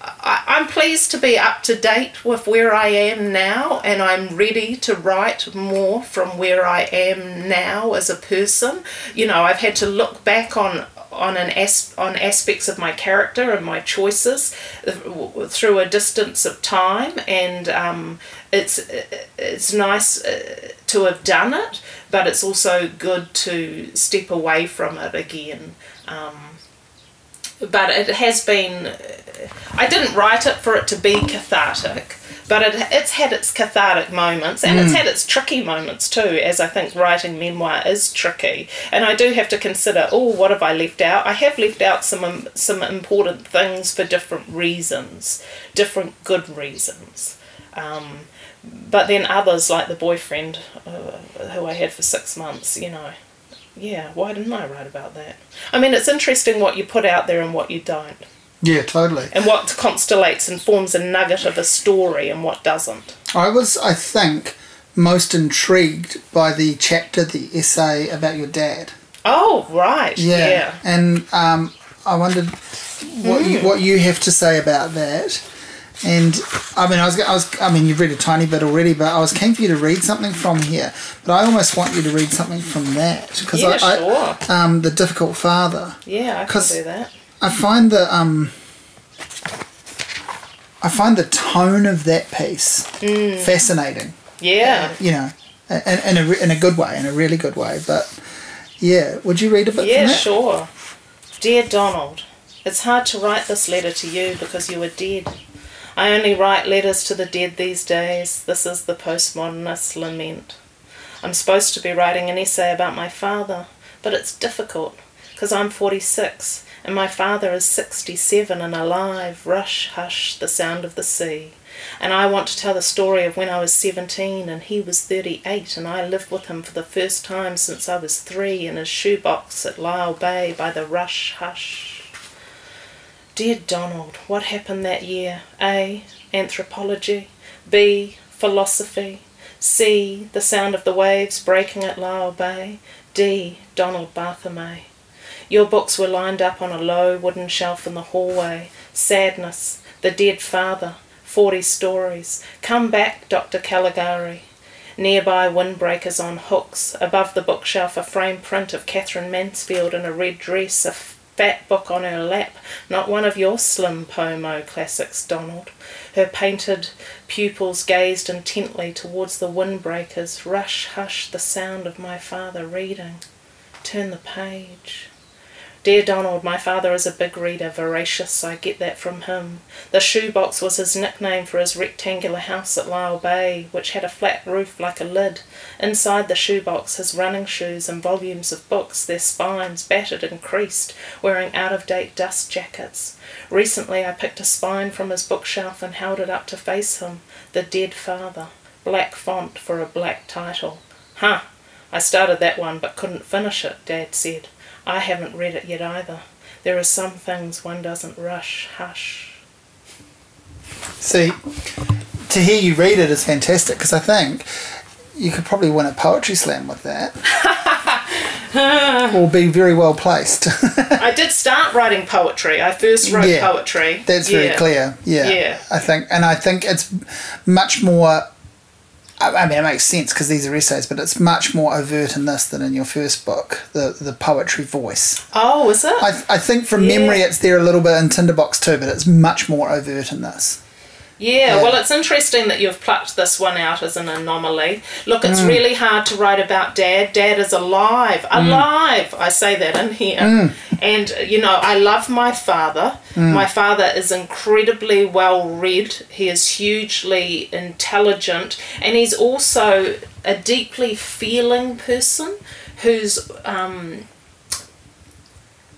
I, I'm pleased to be up to date with where I am now, and I'm ready to write more from where I am now as a person. You know, I've had to look back on on an as, on aspects of my character and my choices uh, through a distance of time, and um, it's it's nice uh, to have done it, but it's also good to step away from it again. Um, but it has been I didn't write it for it to be cathartic, but it, it's had its cathartic moments and it's had its tricky moments too, as I think writing memoir is tricky. And I do have to consider, oh, what have I left out? I have left out some some important things for different reasons, different good reasons. Um, but then others, like the boyfriend uh, who I had for six months, you know, yeah, why didn't I write about that? I mean, it's interesting what you put out there and what you don't Yeah, totally. and what constellates and forms a nugget of a story and what doesn't. I was, I think, most intrigued by the chapter, the essay about your dad. Oh, right. Yeah. Yeah. And um, I wondered what you, what you have to say about that. And I mean, I was, I was, I mean, you've read a tiny bit already, but I was keen for you to read something from here. But I almost want you to read something from that because Yeah, I, sure. I, um, the difficult father. Yeah, I can do that. I find the um, I find the tone of that piece fascinating. Yeah. You know, in, in a in a good way, in a really good way. But yeah, would you read a bit Yeah, from that? sure. Dear Donald, it's hard to write this letter to you because you are dead. I only write letters to the dead these days. This is the postmodernist lament. I'm supposed to be writing an essay about my father, but it's difficult because I'm 46 and my father is 67 and alive. Rush, hush, the sound of the sea. And I want to tell the story of when I was 17 and he was 38 and I lived with him for the first time since I was three in his shoebox at Lyall Bay by the Rush Hush. Dear Donald, what happened that year? A. Anthropology. B. Philosophy. C. The sound of the waves breaking at Lyall Bay. D. Donald Barthelme. Your books were lined up on a low wooden shelf in the hallway. Sadness, The Dead Father, 40 Stories. Come back, Dr. Caligari. Nearby, windbreakers on hooks. Above the bookshelf, a framed print of Katherine Mansfield in a red dress, fat book on her lap. Not one of your slim Pomo classics, Donald. Her painted pupils gazed intently towards the windbreakers. Rush, hush, the sound of my father reading. Turn the page. Dear Donald, my father is a big reader, voracious, I get that from him. The shoebox was his nickname for his rectangular house at Lyall Bay, which had a flat roof like a lid. Inside the shoebox, his running shoes and volumes of books, their spines battered and creased, wearing out of date dust jackets. Recently, I picked a spine from his bookshelf and held it up to face him. The Dead Father. Black font for a black title. Huh! I started that one but couldn't finish it, Dad said. I haven't read it yet either. There are some things one doesn't rush. Hush. See, to hear you read it is fantastic because I think you could probably win a poetry slam with that. or be very well placed. I did start writing poetry. I first wrote Yeah. poetry. That's very clear. Yeah. Yeah. I think, and I think it's much more. I mean, it makes sense because these are essays, but it's much more overt in this than in your first book, the the poetry voice. Oh, is it? I, I think from Yeah. memory it's there a little bit in Tinderbox too, but it's much more overt in this. Yeah, Yeah. well, it's interesting that you've plucked this one out as an anomaly. Look, Mm. it's really hard to write about Dad. Dad is alive. Mm. Alive! I say that in here. And, you know, I love my father. Mm. My father is incredibly well read, he is hugely intelligent, and he's also a deeply feeling person who's. Um,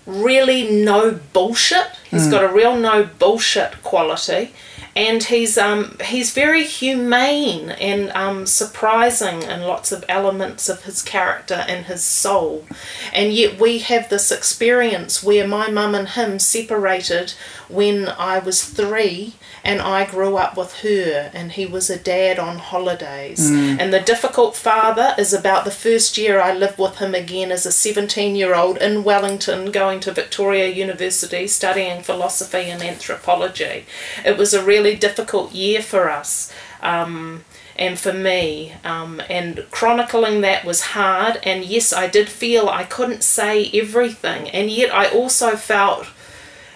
really no bullshit. He's got a real no bullshit quality, and he's um he's very humane and um surprising in lots of elements of his character and his soul. And yet we have this experience where my mum and him separated when I was three. And I grew up with her, and he was a dad on holidays. And the difficult father is about the first year I lived with him again as a 17 year old in Wellington, going to Victoria University, studying philosophy and anthropology. It was a really difficult year for us. Um, and for me, um, and chronicling that was hard. And yes, I did feel I couldn't say everything, and yet I also felt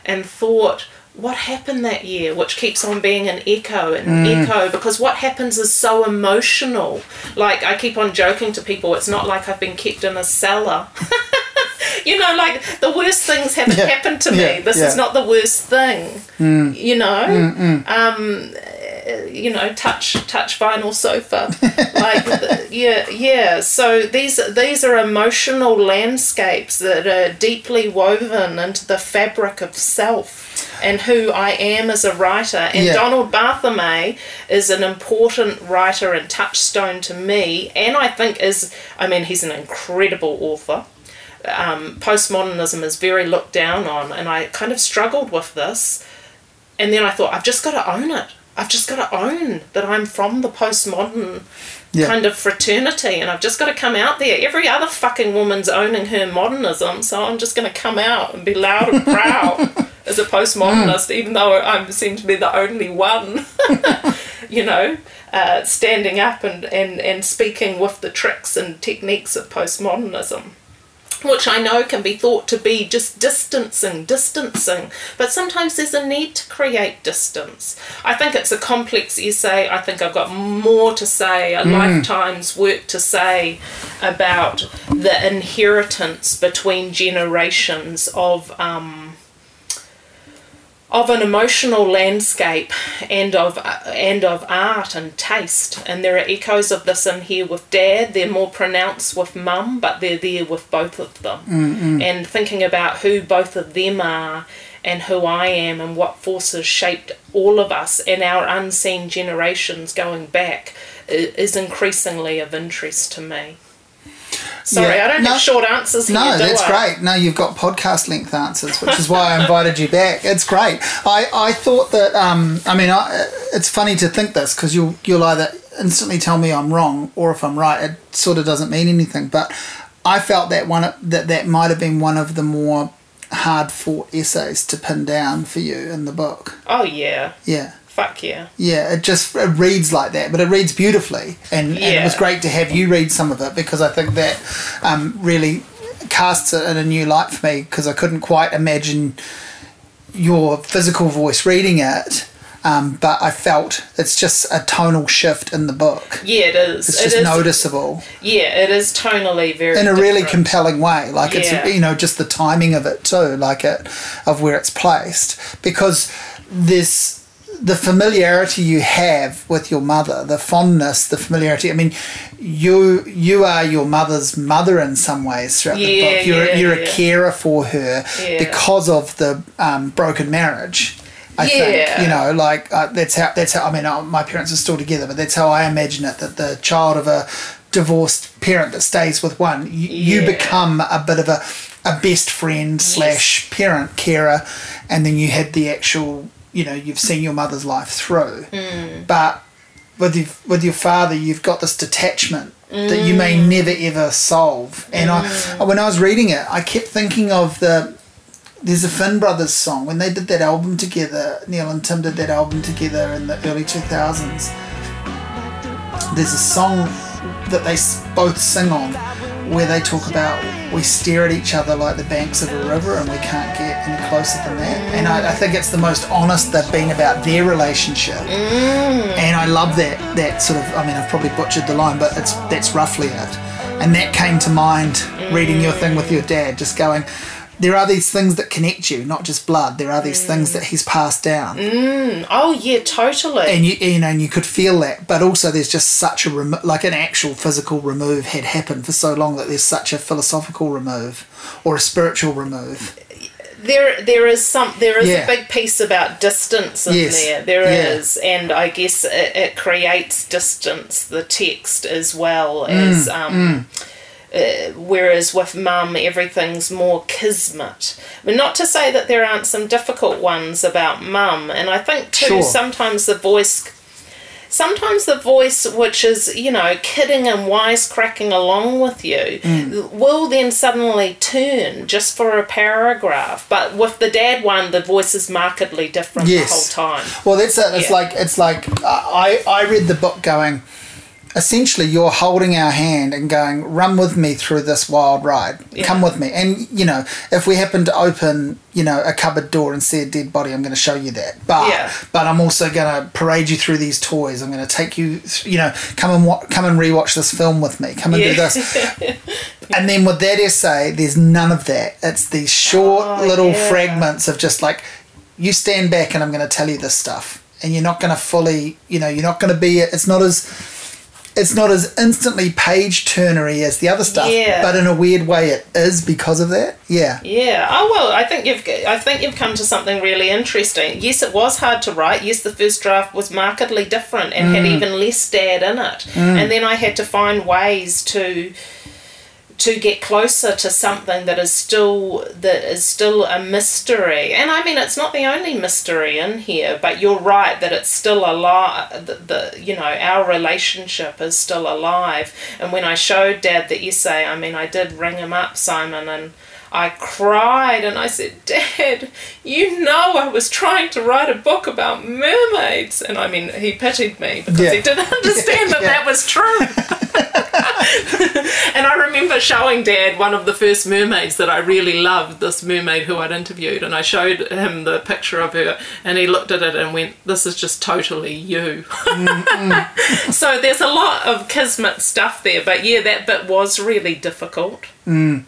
and thought what happened that year which keeps on being an echo and mm. echo because what happens is so emotional. Like i keep on joking to people it's not like i've been kept in a cellar. You know like the worst things haven't Yeah, happened to yeah, me this yeah. is not the worst thing mm. you know? Mm, um you know touch touch vinyl sofa. Like yeah yeah. So these these are emotional landscapes that are deeply woven into the fabric of self and who I am as a writer and Yeah. Donald Barthelme is an important writer and touchstone to me and I think is I mean he's an incredible author um, postmodernism is very looked down on and I kind of struggled with this and then I thought I've just got to own it. I've just got to own that I'm from the postmodern Yeah. kind of fraternity and I've just got to come out there. Every other fucking woman's owning her modernism, so I'm just going to come out and be loud and proud as a postmodernist, even though I seem to be the only one, you know, uh, standing up and, and, and speaking with the tricks and techniques of postmodernism which I know can be thought to be just distancing, distancing, but sometimes there's a need to create distance. I think it's a complex essay. I think I've got more to say, a lifetime's work to say about the inheritance between generations of. Um, of an emotional landscape and of and of art and taste. And there are echoes of this in here with dad. They're more pronounced with mum but they're there with both of them. And thinking about who both of them are and who I am and what forces shaped all of us and our unseen generations going back is increasingly of interest to me sorry Yeah. I don't No- have short answers here No, that's I? great. No, you've got podcast length answers, which is why I invited you back. It's great. I, I thought that, um, I mean, I, it's funny to think this because you'll, you'll either instantly tell me I'm wrong or if I'm right, it sort of doesn't mean anything. But I felt that one that that might have been one of the more hard fought essays to pin down for you in the book. Oh yeah. Yeah. Fuck yeah. Yeah, it just it reads like that, but it reads beautifully, and, and it was great to have you read some of it because I think that um, really casts it in a new light for me because I couldn't quite imagine your physical voice reading it, um, but I felt it's just a tonal shift in the book. Yeah, it is. It's just is- noticeable Yeah, it is tonally very in a really compelling way. Like Yeah. it's you know just the timing of it too, like it of where it's placed because there's the familiarity you have with your mother, the fondness, the familiarity. I mean, you you are your mother's mother in some ways throughout the book. You're yeah, you're a yeah. carer for her Yeah. because of the um, broken marriage. I think you know, like uh, that's how that's how. I mean, uh, my parents are still together, but that's how I imagine it. That the child of a divorced parent that stays with one, you, you become a bit of a a best friend slash parent carer, and then you had the actual. You know, you've seen your mother's life through, Mm. but with your, with your father, you've got this detachment that you may Mm. never ever solve. And I, when I was reading it, I kept thinking of the there's a Finn Brothers song when they did that album together. Neil and Tim did that album together in the early two thousands. There's a song that they both sing on where they talk about we stare at each other like the banks of a river and we can't get any closer than that. And I, I think it's the most honest they've been about their relationship. Mm. And I love that that sort of I mean I've probably butchered the line, but it's that's roughly it. And that came to mind reading your thing with your dad, just going, there are these things that connect you, not just blood. There are these things that he's passed down, Oh yeah, totally. and you you know, and you could feel that. But also, there's just such a remo- like an actual physical remove had happened for so long that there's such a philosophical remove or a spiritual remove. there there is some there is Yeah. a big piece about distance in Yes. there There Yeah. is, and i guess it, it creates distance the text as well Mm, as um Uh, whereas with mum everything's more kismet but not to say that there aren't some difficult ones about mum and i think too Sure. sometimes the voice sometimes the voice which is you know kidding and wisecracking along with you Mm. will then suddenly turn just for a paragraph but with the dad one the voice is markedly different Yes. the whole time Well, that's it. It's Yeah. like it's like I I read the book going. Essentially, you're holding our hand and going, "Run with me through this wild ride. Come with me." And you know, if we happen to open, you know, a cupboard door and see a dead body, I'm going to show you that. But Yeah. but I'm also going to parade you through these toys. I'm going to take you, you know, come and wa- come and rewatch this film with me. Come and do this. And then with that essay, there's none of that. It's these short Oh, little yeah. fragments of just like, you stand back and I'm going to tell you this stuff. And you're not going to fully, you know, you're not going to be, it's not as, it's not as instantly page turnery as the other stuff. Yeah. But in a weird way, it is because of that. Yeah. Yeah. Oh well, I think you've I think you've come to something really interesting. Yes, it was hard to write. Yes, the first draft was markedly different and Mm. had even less dad in it. And then I had to find ways to to get closer to something that is still that is still a mystery. And I mean, it's not the only mystery in here, but you're right that it's still alive. The, the you know our relationship is still alive. And when I showed Dad the essay, I mean, I did ring him up, Simon, and. I cried and I said, Dad, you know I was trying to write a book about mermaids. And I mean, he pitied me because Yeah. he didn't understand that Yeah. that was true. and I remember showing Dad one of the first mermaids that I really loved, this mermaid who I'd interviewed, and I showed him the picture of her, and he looked at it and went, "This is just totally you." Mm-hmm. so there's a lot of kismet stuff there, but yeah, that bit was really difficult. Mm.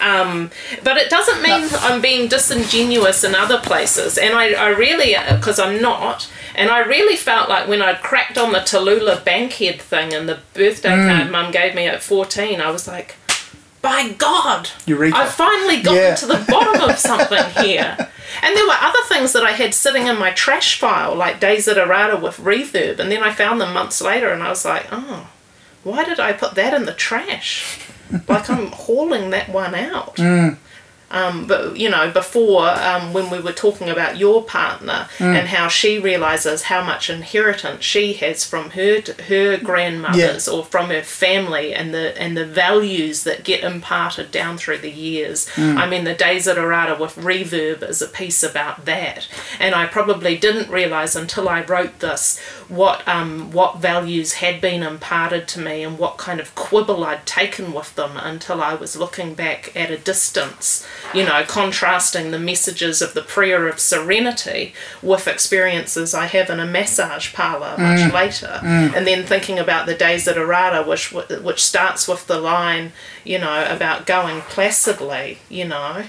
Um, but it doesn't mean I'm being disingenuous in other places, and I, I really, because I'm not, and I really felt like when I'd cracked on the Tallulah Bankhead thing and the birthday card Mum gave me at 14, I was like, by God, Eureka. I finally gotten Yeah. to the bottom of something here. And there were other things that I had sitting in my trash file, like Desiderata with reverb, and then I found them months later, and I was like, oh, why did I put that in the trash? Like I'm hauling that one out. Mm. Um, but you know, before um, when we were talking about your partner and how she realizes how much inheritance she has from her her grandmothers or from her family, and the and the values that get imparted down through the years. I mean, the Desiderata with Reverb is a piece about that, and I probably didn't realize until I wrote this what um, what values had been imparted to me and what kind of quibble I'd taken with them until I was looking back at a distance you know, contrasting the messages of the prayer of serenity with experiences I have in a massage parlour much later, and then thinking about the Desiderata, which which starts with the line, you know, about going placidly, you know.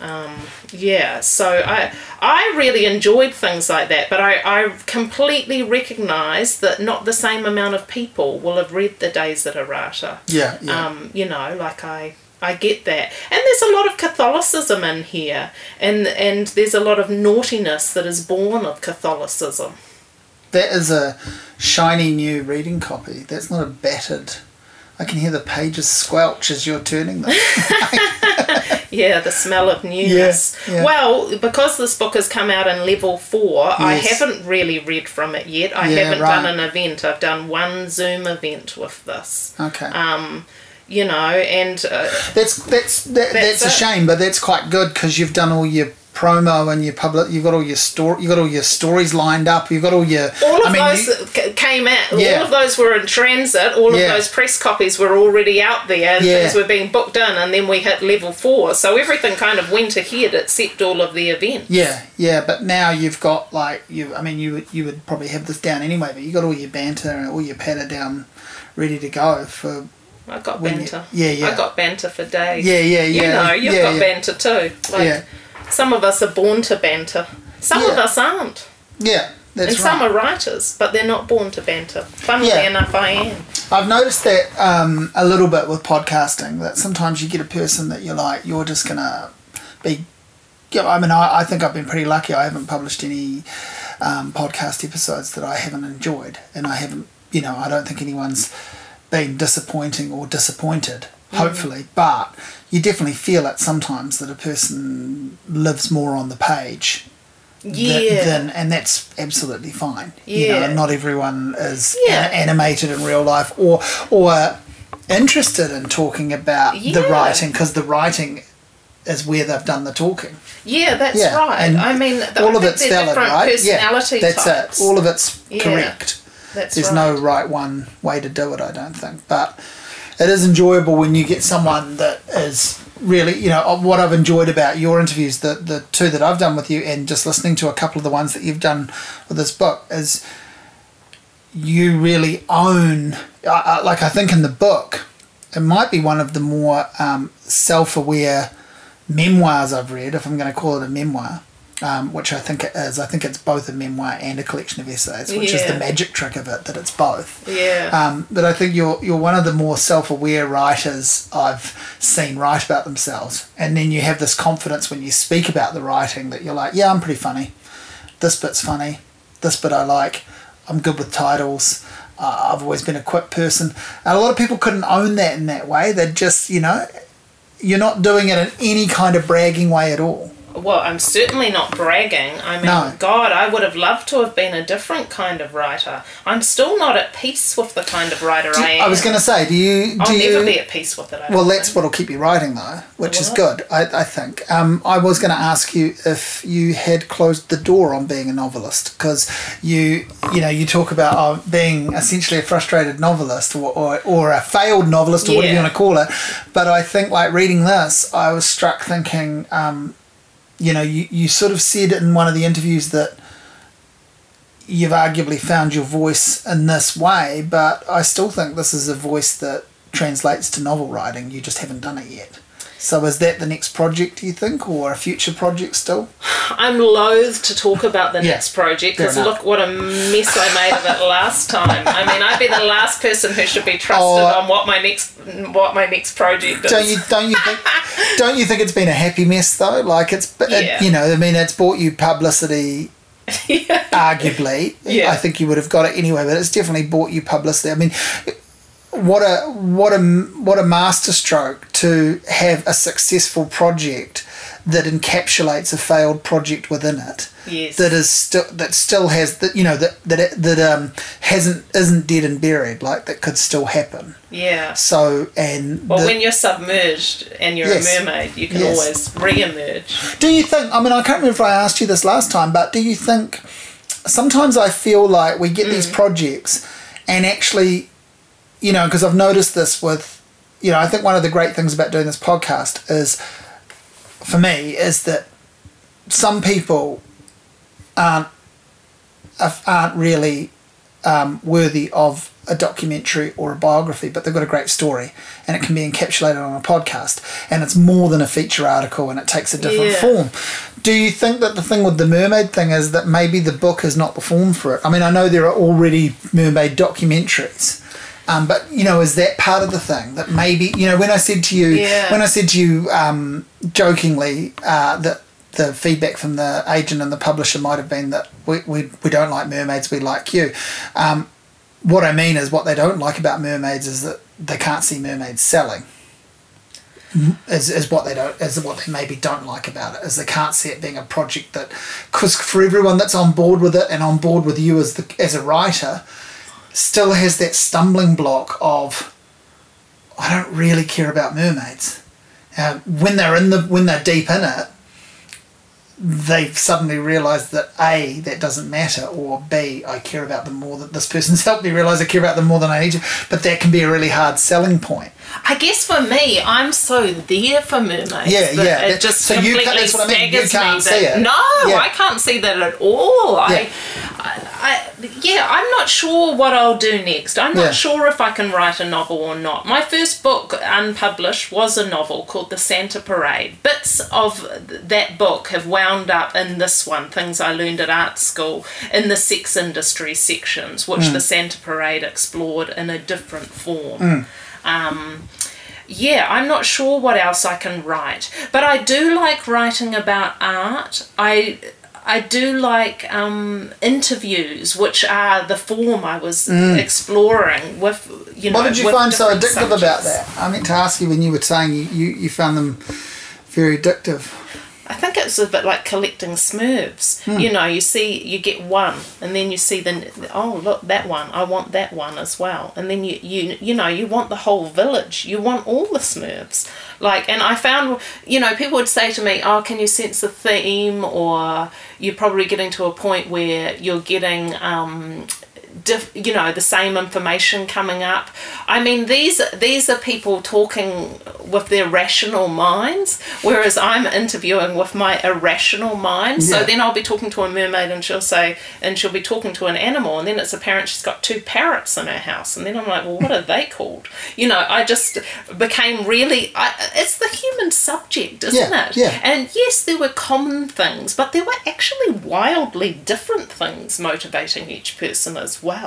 Um, yeah, so I I really enjoyed things like that, but I, I completely recognise that not the same amount of people will have read the Desiderata. Yeah, yeah. Um, you know, like I I get that. And there's a lot of Catholicism in here and and there's a lot of naughtiness that is born of Catholicism. that is a shiny new reading copy. That's not a battered. I can hear the pages squelch as you're turning them. Yeah, the smell of newness. Yeah, yeah. Well, because this book has come out in level four, I haven't really read from it yet. I Yeah, haven't right. done an event. I've done one Zoom event with this. Okay. Um, you know, and uh, That's that's that, that's, That's a shame, but that's quite good because you've done all your promo and your public. You've got all your story. You've got all your stories lined up. You've got all your. all of I mean, those you- came out, Yeah. all of those were in transit. All Yeah. of those press copies were already out there. and Yeah. Things were being booked in, and then we hit level four. So everything kind of went ahead except all of the events. yeah, yeah, but now you've got like you. I mean, you would you would probably have this down anyway, but you got all your banter and all your patter down, ready to go for. I got When you- banter. yeah, yeah. I got banter for days. Yeah, yeah, yeah. You know, you've yeah, got yeah. banter too. Like Yeah. some of us are born to banter. Some of us aren't. Yeah, that's and right. some are writers, but they're not born to banter. Funnily Yeah. enough, I am. I've noticed that um, a little bit with podcasting that sometimes you get a person that you're like you're just gonna be. Yeah, I mean, I, I think I've been pretty lucky. I haven't published any um, podcast episodes that I haven't enjoyed, and I haven't. You know, I don't think anyone's been disappointing or disappointed. Hopefully, but you definitely feel it sometimes that a person lives more on the page Yeah. then and that's absolutely fine. You Yeah. know, not everyone is Yeah. animated in real life or or interested in talking about the writing because the writing is where they've done the talking. yeah, that's Yeah, right. and I mean, th- All I of it's valid, right? personality yeah, that's types. it. All of it's Yeah. correct. That's There's right. no right one way to do it, I don't think. But it is enjoyable when you get someone that is really, you know, what I've enjoyed about your interviews, the, the two that I've done with you, and just listening to a couple of the ones that you've done with this book, is you really own, I, I, like I think in the book, it might be one of the more um, self aware memoirs I've read, if I'm going to call it a memoir, um, which I think it is. I think it's both a memoir and a collection of essays, which is the magic trick of it, that it's both. Yeah. Um, but I think you're you're one of the more self-aware writers I've seen write about themselves, and then you have this confidence when you speak about the writing that you're like, yeah, I'm pretty funny. This bit's funny. This bit I like. I'm good with titles. Uh, I've always been a quick person. And a lot of people couldn't own that in that way. They're just, you know, you're not doing it in any kind of bragging way at all. Well, I'm certainly not bragging. I mean, No. God, I would have loved to have been a different kind of writer. I'm still not at peace with the kind of writer I am. I was going to say, do you? Do I'll you, never be at peace with it. I Well, that's think. what'll keep you writing, though, which is good, I, I think. Um, I was going to ask you if you had closed the door on being a novelist, because you, you know, you talk about uh, being essentially a frustrated novelist or, or, or a failed novelist or whatever you want to call it. But I think, like reading this, I was struck thinking, um, you know, you, you sort of said in one of the interviews that you've arguably found your voice in this way, but I still think this is a voice that translates to novel writing. You just haven't done it yet. So is that the next project, do you think, or a future project still? I'm loath to talk about the Yeah, next project because look what a mess I made of it last time. I mean, I'd be the last person who should be trusted Oh. on what my next what my next project is. Don't you don't you think don't you think it's been a happy mess though? Like it's it- Yeah. you know I mean it's bought you publicity. Arguably, Yeah. I think you would have got it anyway, but it's definitely bought you publicity. I mean, what a what a what a masterstroke to have a successful project that encapsulates a failed project within it. Yes. That is still that still has that you know that that it, that um hasn't isn't dead and buried like that could still happen. Yeah. So and Well, the- when you're submerged and you're Yes. a mermaid, you can Yes. always re-emerge. Do you think? I mean, I can't remember if I asked you this last time, but do you think? Sometimes I feel like we get these projects, and actually, you know, because I've noticed this with, you know, I think one of the great things about doing this podcast is, for me, is that some people aren't aren't really um, worthy of a documentary or a biography, but they've got a great story and it can be encapsulated on a podcast and it's more than a feature article and it takes a different Yeah. form. Do you think that the thing with the mermaid thing is that maybe the book is not the form for it? I mean, I know there are already mermaid documentaries. Um, but you know, is that part of the thing that maybe you know when I said to you Yeah. when I said to you um, jokingly uh, that the feedback from the agent and the publisher might have been that we, we, we don't like mermaids, we like you. Um, what I mean is, what they don't like about mermaids is that they can't see mermaids selling. Is, is what they don't is what they maybe don't like about it is they can't see it being a project that because for everyone that's on board with it and on board with you as the as a writer still has that stumbling block of I don't really care about mermaids. Uh, when they're in the when they're deep in it, they suddenly realise that a that doesn't matter, or b I care about them more. That this person's helped me realise I care about them more than I need to. But that can be a really hard selling point. I guess for me, I'm so there for mermaids. Yeah, yeah. It just So you completely can't- that's what I mean, you can't me see that- it. No, Yeah. I can't see that at all. Yeah. I, I, yeah, I'm not sure what I'll do next. I'm not Yeah. sure if I can write a novel or not. My first book, unpublished, was a novel called The Santa Parade. Bits of that book have wound up in this one, Things I Learned at Art School, in the sex industry sections, which Mm. The Santa Parade explored in a different form. Um, yeah, I'm not sure what else I can write, but I do like writing about art. I I do like um, interviews, which are the form I was exploring with you know. Mm. What did you find so addictive about that? I meant to ask you when you were saying you, you, you found them very addictive. I think it's a bit like collecting Smurfs. Hmm. You know, you see, you get one, and then you see the oh look that one. I want that one as well, and then you you you know you want the whole village. You want all the Smurfs. Like, and I found you know people would say to me, oh, can you sense the theme, or you're probably getting to a point where you're getting um, diff, you know the same information coming up. I mean these these are people talking with their rational minds whereas i'm interviewing with my irrational mind. So then i'll be talking to a mermaid and she'll say and she'll be talking to an animal and then it's apparent she's got two parrots in her house. And then i'm like well what are they called? You know i just became really I, it's the human subject isn't Yeah, it? yeah. and yes, there were common things, but there were actually wildly different things motivating each person as well.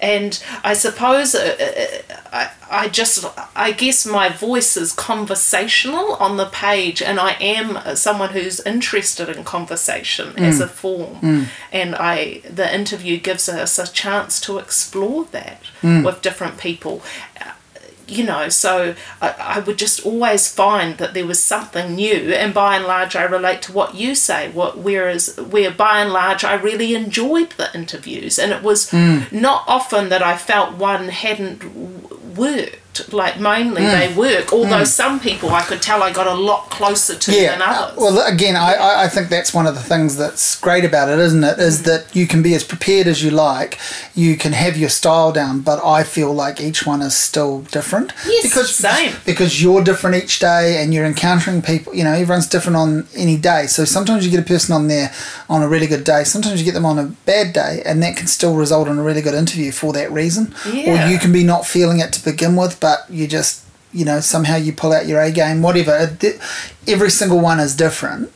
And I suppose uh, uh, I, I just, I guess my voice is conversational on the page, and I am someone who's interested in conversation as a form. And I, the interview gives us a chance to explore that with different people you know, so I, I would just always find that there was something new, and by and large, I relate to what you say. What whereas where by and large, I really enjoyed the interviews, and it was hmm. not often that I felt one hadn't worked. Like mainly they mm. work, although mm. some people I could tell I got a lot closer to Yeah. than others. Well, again, I, I, think that's one of the things that's great about it, isn't it? Is mm. that you can be as prepared as you like, you can have your style down, but I feel like each one is still different. Yes, because, same. Because you're different each day and you're encountering people, you know, everyone's different on any day. So sometimes you get a person on there on a really good day, sometimes you get them on a bad day, and that can still result in a really good interview for that reason. Yeah. Or you can be not feeling it to begin with, but you just you know somehow you pull out your A game, whatever. Every single one is different,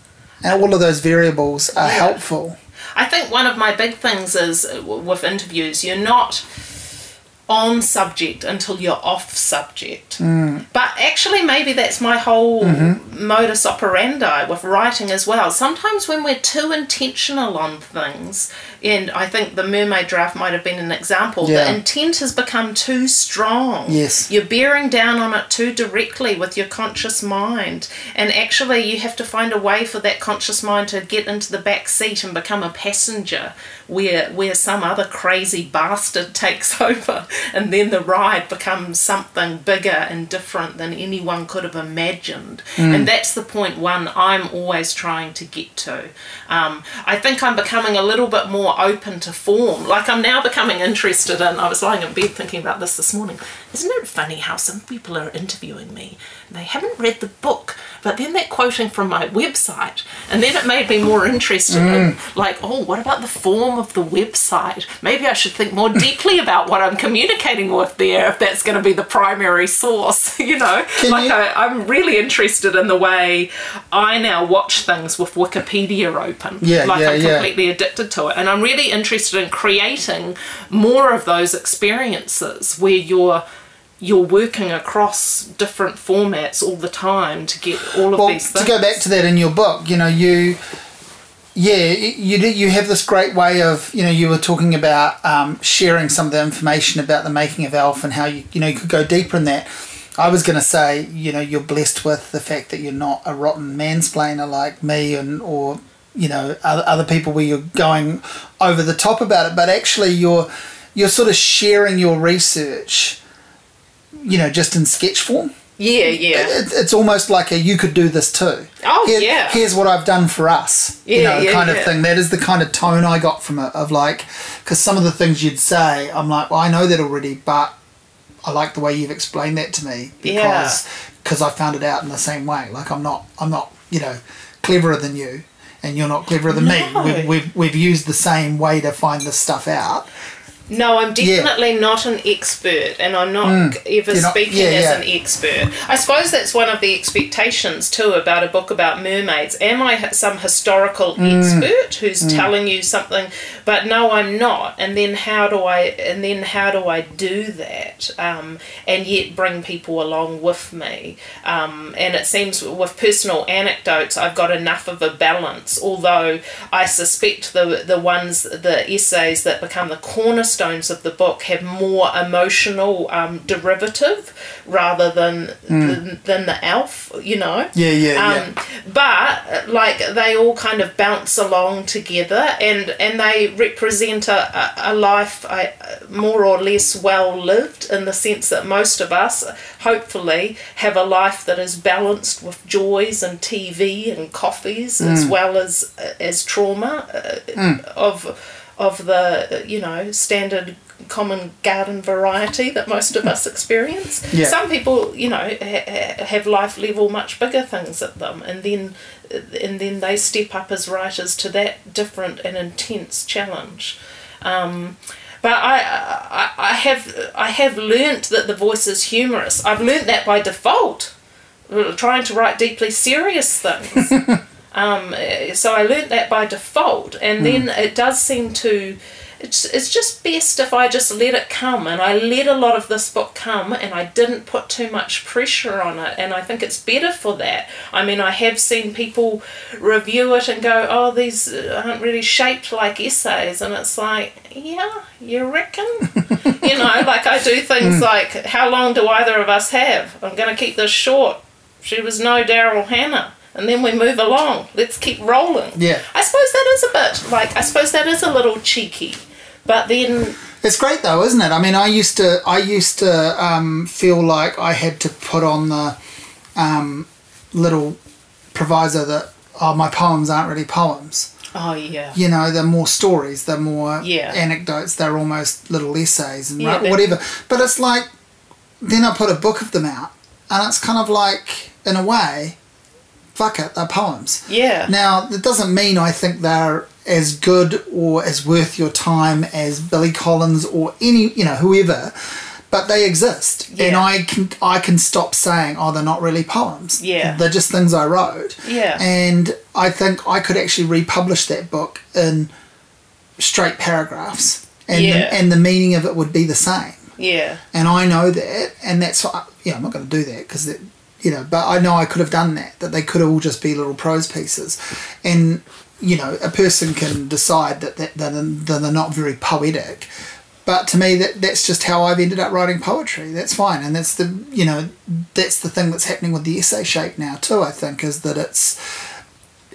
and all of those variables are Yeah. helpful. I think one of my big things is uh, with interviews, you're not on subject until you're off subject. But actually, maybe that's my whole modus operandi with writing as well. Sometimes when we're too intentional on things, and I think the mermaid draft might have been an example. Yeah. The intent has become too strong. Yes. You're bearing down on it too directly with your conscious mind. And actually, you have to find a way for that conscious mind to get into the back seat and become a passenger where, where some other crazy bastard takes over. And then the ride becomes something bigger and different than anyone could have imagined. And that's the point one I'm always trying to get to. Um, I think I'm becoming a little bit more open to form. Like I'm now becoming interested in, I was lying in bed thinking about this this morning. Isn't it funny how some people are interviewing me? They haven't read the book, but then they're quoting from my website. And then it made me more interested in, mm. like, oh, what about the form of the website? Maybe I should think more deeply about what I'm communicating with there if that's going to be the primary source, you know? Can like, you- I, I'm really interested in the way I now watch things with Wikipedia open. Yeah, like yeah, I'm yeah. completely addicted to it. And I'm really interested in creating more of those experiences where you're you're working across different formats all the time to get all of well, these to go back to that in your book, you know, you, yeah, you do- you have this great way of, you know, you were talking about um, sharing some of the information about the making of Alf and how you, you know, you could go deeper in that. I was going to say, you know, you're blessed with the fact that you're not a rotten mansplainer like me and or you know other, other people where you're going over the top about it, but actually you're you're sort of sharing your research, you know, just in sketch form yeah, yeah. it, it's almost like a you could do this too. Oh, Here- yeah. Here's what I've done for us. you Yeah, know, yeah, kind of thing. That is the kind of tone I got from it of like, because some of the things you'd say, I'm like, well, I know that already, but I like the way you've explained that to me Yeah. because because I found it out in the same way. Like I'm not I'm not you know cleverer than you. And you're not cleverer than No. me. We've, we've, we've used the same way to find this stuff out. No, I'm definitely not an expert, and I'm not ever Mm. You're not- speaking yeah, as yeah. an expert. I suppose that's one of the expectations too about a book about mermaids. Am I some historical Mm. expert who's telling you something? But no, I'm not. And then how do I? And then how do I do that? Um, and yet bring people along with me. Um, and it seems with personal anecdotes, I've got enough of a balance. Although I suspect the the ones, the essays that become the cornerstones of the book have more emotional um, derivative rather than, than than the Alf. You know. Yeah, yeah, Um, but uh, like they all kind of bounce along together, and and they represent a, a, life uh, more or less well lived in the sense that most of us, hopefully, have a life that is balanced with joys and TV and coffees as well as as trauma uh, of of the you know standard common garden variety that most of us experience. Yeah. Some people, you know, ha- ha- have life level much bigger things at them, and then and then they step up as writers to that different and intense challenge. Um, but I, I, I have I have learnt that the voice is humorous. I've learnt that by default, uh, trying to write deeply serious things. um, so I learnt that by default, and then it does seem to. It's, it's just best if I just let it come, and I let a lot of this book come, and I didn't put too much pressure on it, and I think it's better for that. I mean, I have seen people review it and go, "Oh, these aren't really shaped like essays," and it's like, yeah, you reckon? you know, like I do things like, "How long do either of us have? I'm going to keep this short." She was no Daryl Hannah. And then we move along. Let's keep rolling. Yeah. I suppose that is a bit like I suppose that is a little cheeky, but then It's great though, isn't it? I mean, I used to I used to um, feel like I had to put on the um, little proviso that oh, my poems aren't really poems. oh yeah, You know, they're more stories, they're more Yeah. anecdotes, they're almost little essays and Yeah, whatever. But it's like then I put a book of them out, and it's kind of like in a way, fuck it, they're poems. yeah, Now, that doesn't mean I think they're as good or as worth your time as Billy Collins or any, you know, whoever, but they exist. Yeah. And I can I can stop saying, oh, they're not really poems. Yeah. They're just things I wrote. Yeah. And I think I could actually republish that book in straight paragraphs. And, Yeah. the, and the meaning of it would be the same yeah, and I know that, and that's why, yeah, I'm not going to do that because you know, but I know I could have done that. That they could all just be little prose pieces, and you know, a person can decide that, that, that, that they're not very poetic. But to me, that that's just how I've ended up writing poetry. That's fine, and that's the you know that's the thing that's happening with the essay shape now too. I think is that it's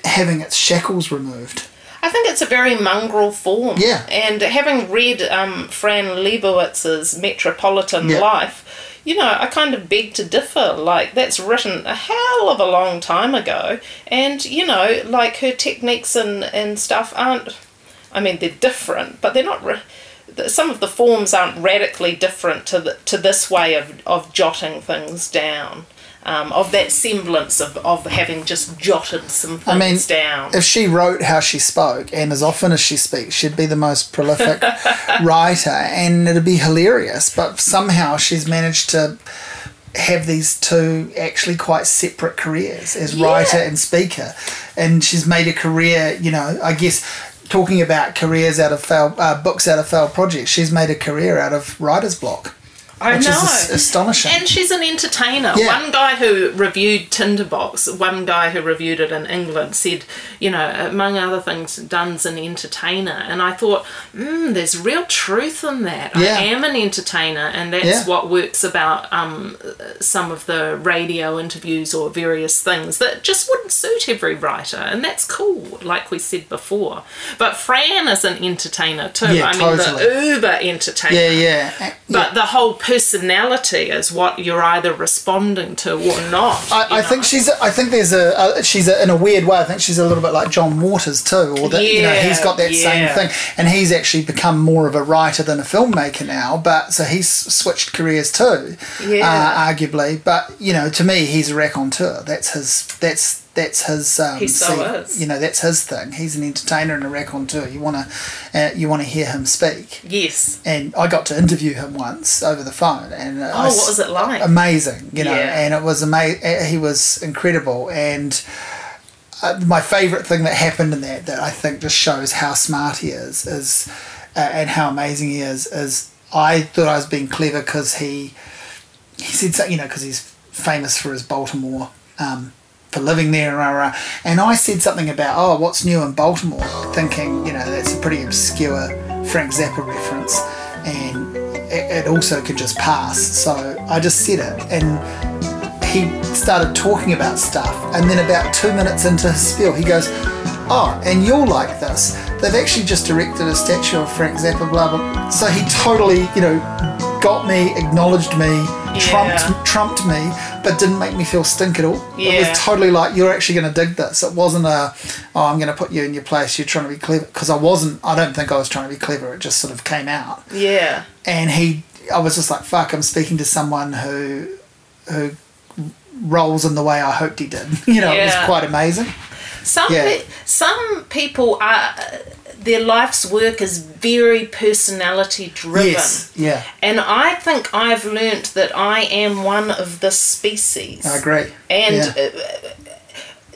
having its shackles removed. I think it's a very mongrel form. Yeah. And having read um, Fran Lebowitz's Metropolitan Yeah. Life, you know, I kind of beg to differ. Like, that's written a hell of a long time ago. And, you know, like her techniques and, and stuff aren't, I mean, they're different, but they're not. Th- some of the forms aren't radically different to the, to this way of, of jotting things down, um, of that semblance of, of having just jotted some things I mean, down. if she wrote how she spoke and as often as she speaks, she'd be the most prolific writer and it'd be hilarious. But somehow she's managed to have these two actually quite separate careers as Yeah. writer and speaker. And she's made a career, you know, I guess talking about careers out of failed uh, books out of failed projects, she's made a career out of writer's block. I which know. is astonishing. And she's an entertainer. Yeah. One guy who reviewed Tinderbox, one guy who reviewed it in England, said, you know, among other things, Dunn's an entertainer. And I thought, mm, there's real truth in that. Yeah. I am an entertainer, and that's Yeah. what works about um, some of the radio interviews or various things that just wouldn't suit every writer. And that's cool, like we said before. But Fran is an entertainer too. Yeah, I mean, totally. the uber entertainer. yeah, yeah. But the whole personality is what you're either responding to or not. I, I think she's. I think there's a. she's a, in a weird way. I think she's a little bit like John Waters too, or that you know he's got that yeah. same thing, and he's actually become more of a writer than a filmmaker now. But so he's switched careers too, Yeah. uh, arguably. But you know, to me, he's a raconteur. That's his. That's that's his. Um, He so see- is. You know, that's his thing. He's an entertainer and a raconteur. You want to, uh, you want to hear him speak. Yes. And I got to interview him once over the phone, and uh, Oh, I what was it like? amazing, you know, Yeah. and it was amazing. He was incredible, and uh, my favourite thing that happened in that that I think just shows how smart he is is uh, and how amazing he is is I thought I was being clever because he he said something, you know, because he's famous for his Baltimore. Um, for living there, rah, rah. and I said something about, oh, what's new in Baltimore? Thinking, you know, that's a pretty obscure Frank Zappa reference, and it, it also could just pass. So I just said it, and he started talking about stuff, and then about two minutes into his spiel, he goes, "Oh, and you'll like this. They've actually just erected a statue of Frank Zappa." Blah blah. So he totally, you know, got me, acknowledged me, trumped trumped me, but didn't make me feel stink at all. It was totally like you're actually going to dig this. It wasn't a, oh, I'm going to put you in your place. You're trying to be clever because I wasn't. I don't think I was trying to be clever. It just sort of came out Yeah. and he I was just like fuck I'm speaking to someone who who rolls in the way I hoped he did you know it was quite amazing Some Yeah. pe- some people are their life's work is very personality driven. yes yeah And I think I've learnt that I am one of this species. I agree And Yeah. Uh,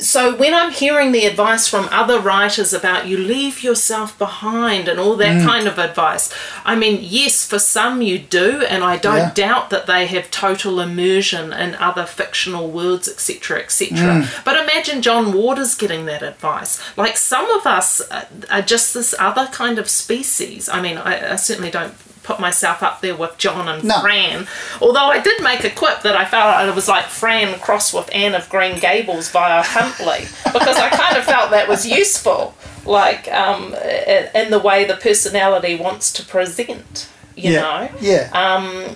so when I'm hearing the advice from other writers about you leave yourself behind and all that Mm. kind of advice, I mean, yes, for some you do, and I don't Yeah. doubt that they have total immersion in other fictional worlds, etc., etc. Mm. But imagine John Waters getting that advice. Like some of us are just this other kind of species. I mean, I, I certainly don't put myself up there with John and No. Fran. Although I did make a quip that I felt it was like Fran crossed with Anne of Green Gables via Huntley because I kind of felt that was useful, like um, in, the way the personality wants to present. You yeah know, yeah um,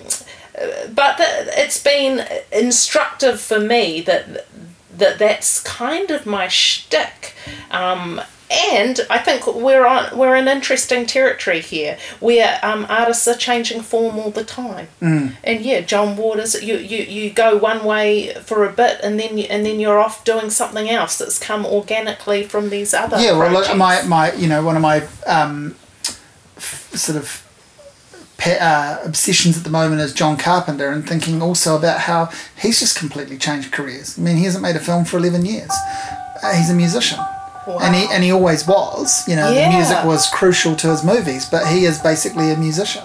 but it's been instructive for me that that that's kind of my shtick. Um, and I think we're on we're in interesting territory here, where um, artists are changing form all the time. Mm. And yeah, John Waters, you, you, you go one way for a bit, and then you, and then you're off doing something else that's come organically from these other. yeah well look, my my you know one of my um, f- sort of uh, obsessions at the moment is John Carpenter and thinking also about how he's just completely changed careers I mean he hasn't made a film for 11 years uh, he's a musician and he and he always was. You know, Yeah. the music was crucial to his movies, but he is basically a musician,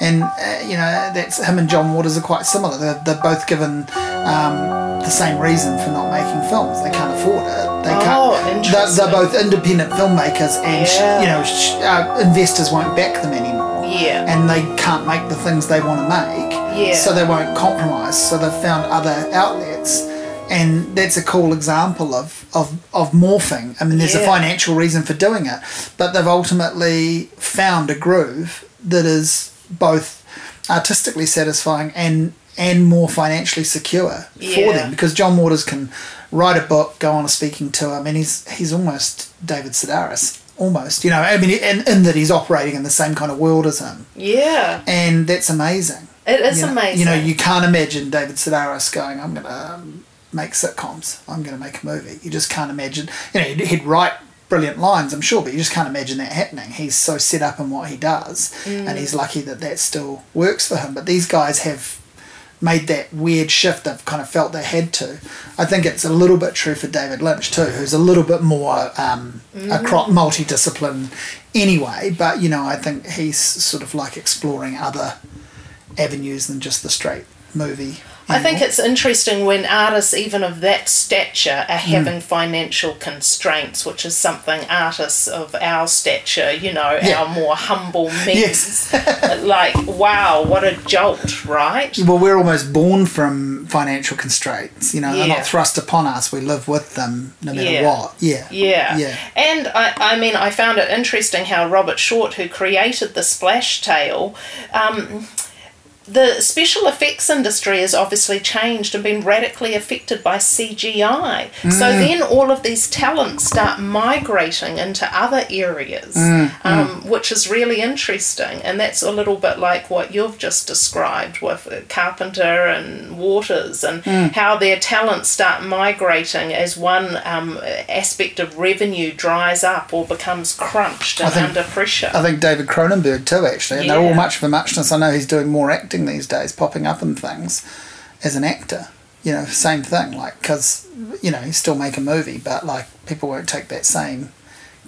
and uh, you know that's him and John Waters are quite similar. They're, they're both given um, the same reason for not making films. They can't afford it. They Oh, can't. They're, they're both independent filmmakers, and sh Yeah. you know, sh- uh, investors won't back them anymore. Yeah. And they can't make the things they want to make. Yeah. So they won't compromise. So they've found other outlets. And that's a cool example of, of, of morphing. I mean, there's a financial reason for doing it, but they've ultimately found a groove that is both artistically satisfying and and more financially secure for Yeah. them because John Waters can write a book, go on a speaking tour. I mean, he's he's almost David Sedaris, almost. You know, I mean, in, in that he's operating in the same kind of world as him, Yeah. and that's amazing. It is You know- amazing. You know, you can't imagine David Sedaris going, "I'm going to um, make sitcoms. I'm going to make a movie." You just can't imagine. You know, he'd, he'd write brilliant lines, I'm sure, but you just can't imagine that happening. He's so set up in what he does, Mm. and he's lucky that that still works for him. But these guys have made that weird shift. They've kind of felt they had to. I think it's a little bit true for David Lynch too, who's a little bit more um, multi-discipline anyway. But you know, I think he's sort of like exploring other avenues than just the straight movie. I think it's interesting when artists, even of that stature, are Hmm. having financial constraints, which is something artists of our stature, you know, Yeah. our more humble means. Yes. like, wow, what a jolt, right? Well, we're almost born from financial constraints. You know, they're not thrust upon us. We live with them no matter Yeah. what. Yeah. Yeah. Yeah. And I, I mean, I found it interesting how Robert Short, who created the Splash tail, um, the special effects industry has obviously changed and been radically affected by CGI. So then all of these talents start migrating into other areas, um, which is really interesting. And that's a little bit like what you've just described with Carpenter and Waters and how their talents start migrating as one um, aspect of revenue dries up or becomes crunched and think- under pressure. I think David Cronenberg too, actually, and they're all much of a muchness. I know he's doing more acting these days, popping up in things as an actor. You know, same thing. Like, because you know, he's still make a movie, but like people won't take that same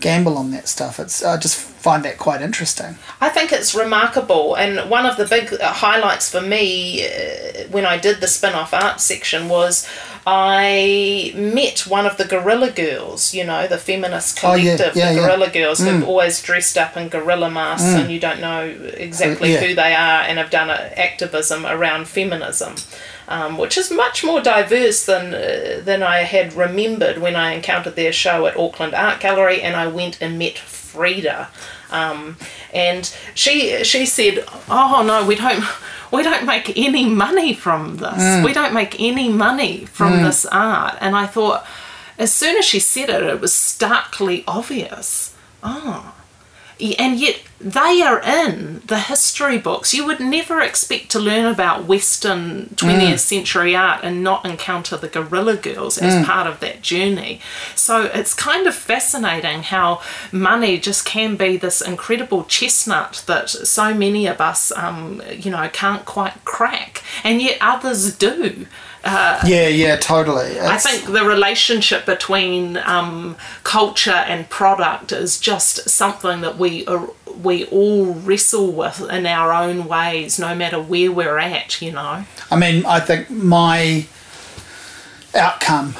gamble on that stuff. It's I just find that quite interesting. I think it's remarkable, and one of the big uh, highlights for me uh, when I did the spin off art section was I met one of the Guerrilla Girls, you know, the feminist Oh, yeah, collective, yeah, the yeah. Mm. Guerrilla Girls, who've always dressed up in gorilla masks and you don't know exactly Yeah. who they are and have done a, activism around feminism. Um, which is much more diverse than uh, than I had remembered when I encountered their show at Auckland Art Gallery, and I went and met Frida, um, and she she said, "Oh no, we don't we don't make any money from this. We don't make any money from this art." And I thought, as soon as she said it, it was starkly obvious. Oh, and yet they are in the history books. You would never expect to learn about Western 20th century art and not encounter the Guerrilla Girls as part of that journey. So it's kind of fascinating how money just can be this incredible chestnut that so many of us, um, you know, can't quite crack, and yet others do. Yeah, yeah, totally. I think the relationship between um, culture and product is just something that we are, we all wrestle with in our own ways, no matter where we're at. You know. I mean, I think my outcome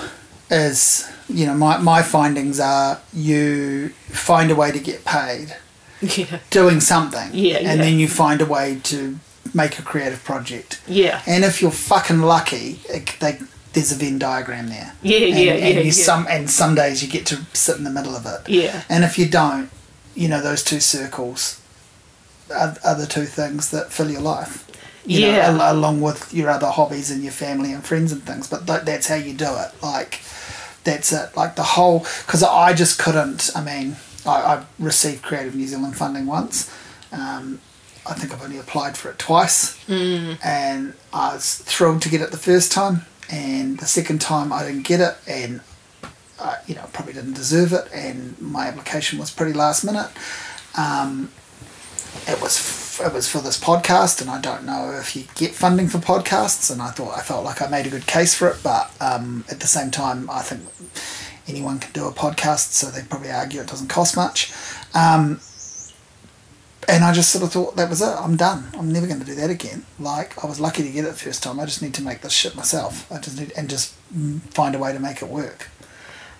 is, you know, my, my findings are you find a way to get paid Yeah. doing something. Yeah, And yeah. then you find a way to make a creative project. Yeah. And if you're fucking lucky, it, they, there's a Venn diagram there. Yeah, and, yeah, and yeah, you yeah. Some, and some days you get to sit in the middle of it. Yeah. And if you don't, you know, those two circles are, are the two things that fill your life. You Yeah. Know, al- along with your other hobbies and your family and friends and things. But th- that's how you do it. Like, that's it. Like the whole, because I just couldn't, I mean, I, I received Creative New Zealand funding once. Um, I think I've only applied for it twice. Mm. And I was thrilled to get it the first time. And the second time I didn't get it. And uh, you know, probably didn't deserve it, and my application was pretty last minute. Um, it was f- it was for this podcast, and I don't know if you get funding for podcasts. And I thought I felt like I made a good case for it, but um, at the same time, I think anyone can do a podcast, so they probably argue it doesn't cost much. Um, and I just sort of thought that was it. I'm done. I'm never going to do that again. Like I was lucky to get it the first time. I just need to make this shit myself. I just need and just mm, find a way to make it work.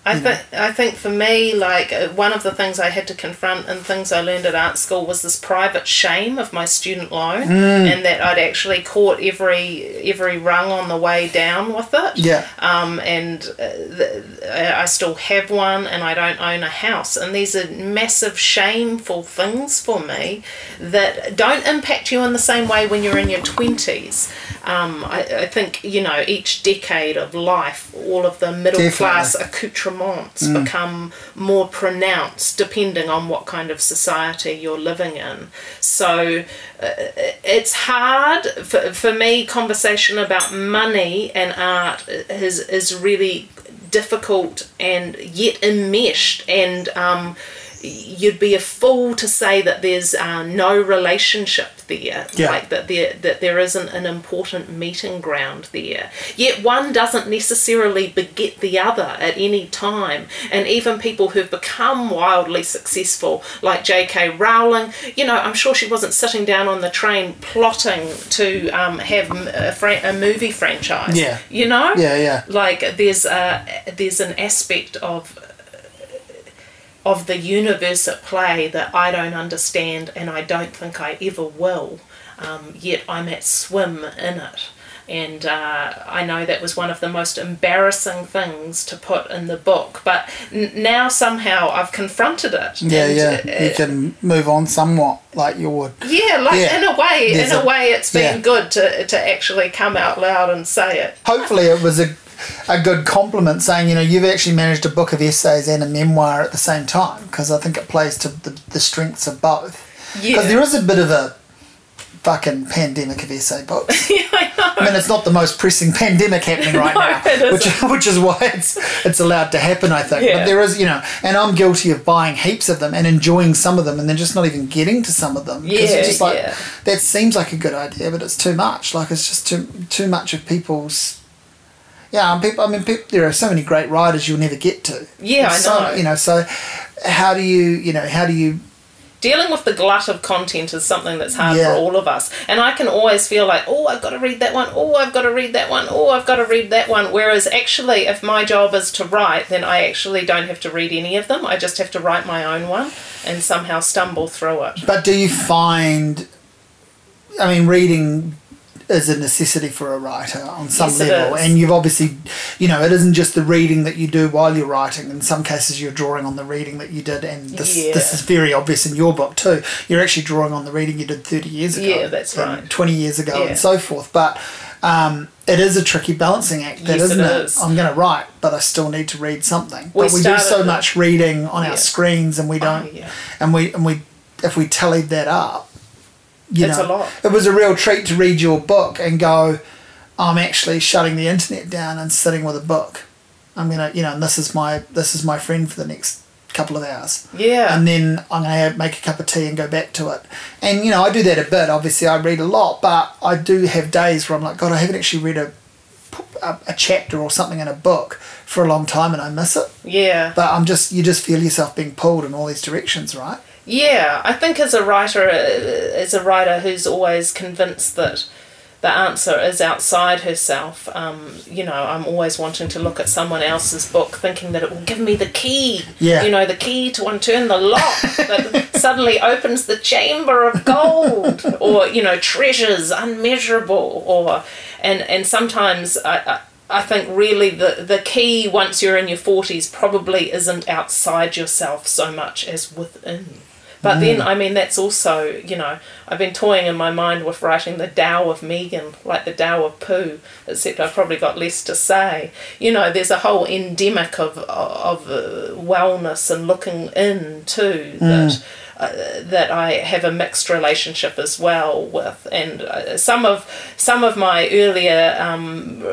I think I think for me, like uh, one of the things I had to confront and things I learned at art school was this private shame of my student loan, Mm. and that I'd actually caught every every rung on the way down with it. Yeah. Um, and uh, th- I still have one, and I don't own a house, and these are massive shameful things for me that don't impact you in the same way when you're in your twenties. Um, I, I think you know each decade of life, all of the middle class Definitely. Accoutrements become more pronounced depending on what kind of society you're living in. So uh, it's hard for, for me. Conversation about money and art is is really difficult and yet enmeshed and. Um, You'd be a fool to say that there's uh, no relationship there, Yeah. like that there that there isn't an important meeting ground there. Yet one doesn't necessarily beget the other at any time. And even people who've become wildly successful, like J.K. Rowling, you know, I'm sure she wasn't sitting down on the train plotting to um, have a, fran- a movie franchise. Yeah. you know. Yeah, yeah. Like there's a there's an aspect of of the universe at play that I don't understand and I don't think I ever will. Um, yet I'm at swim in it. And uh, I know that was one of the most embarrassing things to put in the book, but n- now somehow I've confronted it. Yeah, and, yeah. uh, You can move on somewhat, like you would. yeah, like Yeah. in a way, There's in a, a- way, it's been yeah. good to to actually come out loud and say it. Hopefully, it was a a good compliment saying, you know, you've actually managed a book of essays and a memoir at the same time because I think it plays to the, the strengths of both. Because Yeah. there is a bit of a fucking pandemic of essay books. yeah, I know. I mean, it's not the most pressing pandemic happening right No, now, which which is why it's it's allowed to happen. I think, Yeah. but there is, you know, and I'm guilty of buying heaps of them and enjoying some of them, and then just not even getting to some of them. 'Cause Yeah, it's just like yeah. that seems like a good idea, but it's too much. Like it's just too too much of people's. Yeah, and people. I mean, people, there are so many great writers you'll never get to. Yeah, I so, know. You know, so how do you, you know, how do you dealing with the glut of content is something that's hard Yeah. for all of us. And I can always feel like, oh, I've got to read that one. Oh, I've got to read that one. Oh, I've got to read that one. Whereas actually, if my job is to write, then I actually don't have to read any of them. I just have to write my own one and somehow stumble through it. But do you find, I mean, reading is a necessity for a writer on some Yes, level, and you've obviously, you know, it isn't just the reading that you do while you're writing. In some cases, you're drawing on the reading that you did, and this Yeah. this is very obvious in your book too. You're actually drawing on the reading you did thirty years ago, Yeah, that's right. twenty years ago, Yeah. and so forth. But um, it is a tricky balancing act, that Yes, it isn't it? is. I'm going to write, but I still need to read something. We but we do so much reading on Yeah. our screens, and we don't Oh, and we and we if we tallied that up, you It's know, a lot. it was a real treat to read your book and go, I'm actually shutting the internet down and sitting with a book. I'm gonna, you know, and this is my this is my friend for the next couple of hours. Yeah. And then I'm gonna make a cup of tea and go back to it. And you know, I do that a bit. Obviously, I read a lot, but I do have days where I'm like, God, I haven't actually read a a, a chapter or something in a book for a long time, and I miss it. yeah. But I'm just, you just feel yourself being pulled in all these directions, right? Yeah, I think as a writer, as a writer who's always convinced that the answer is outside herself, um, you know, I'm always wanting to look at someone else's book, thinking that it will give me the key. Yeah. You know, the key to unturn the lock that suddenly opens the chamber of gold, or you know, treasures unmeasurable, or and and sometimes I. I I think really the, the key once you're in your 40s probably isn't outside yourself so much as within. But then, I mean, that's also, you know, I've been toying in my mind with writing the Tao of Megan, like the Tao of Pooh, except I've probably got less to say. You know, there's a whole endemic of, of uh, wellness and looking in too that. Uh, that I have a mixed relationship as well with, and uh, some of some of my earlier um,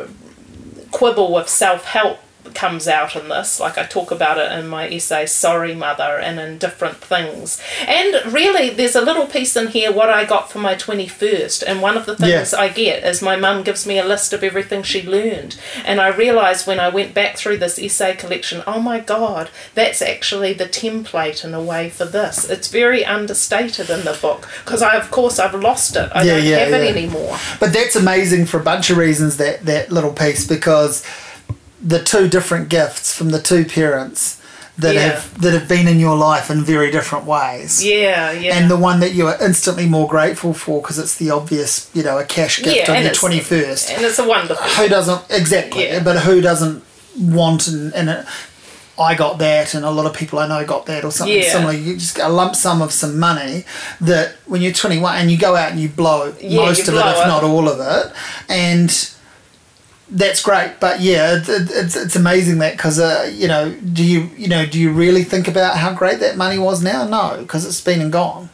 quibble with self help comes out in this. Like I talk about it in my essay Sorry Mother and in different things. And really there's a little piece in here what I got for my 21st and one of the things Yeah. I get is my mum gives me a list of everything she learned and I realized when I went back through this essay collection, oh my god, that's actually the template in a way for this. It's very understated in the book because I of course I've lost it. I Yeah, don't yeah, have it anymore. But that's amazing for a bunch of reasons. That that little piece because the two different gifts from the two parents that Yeah. have that have been in your life in very different ways. Yeah, yeah. And the one that you are instantly more grateful for because it's the obvious, you know, a cash gift Yeah, on your twenty first. and it's a wonderful Who doesn't exactly? Yeah. But who doesn't want and, and it, I got that, and a lot of people I know got that, or something Yeah. similar. You just get a lump sum of some money that when you're 21 and you go out and you blow most you of it, if it. not all of it, and that's great. But yeah, it, it, it's it's amazing that because uh, you know, do you you know do you really think about how great that money was now? No, because it's been and gone.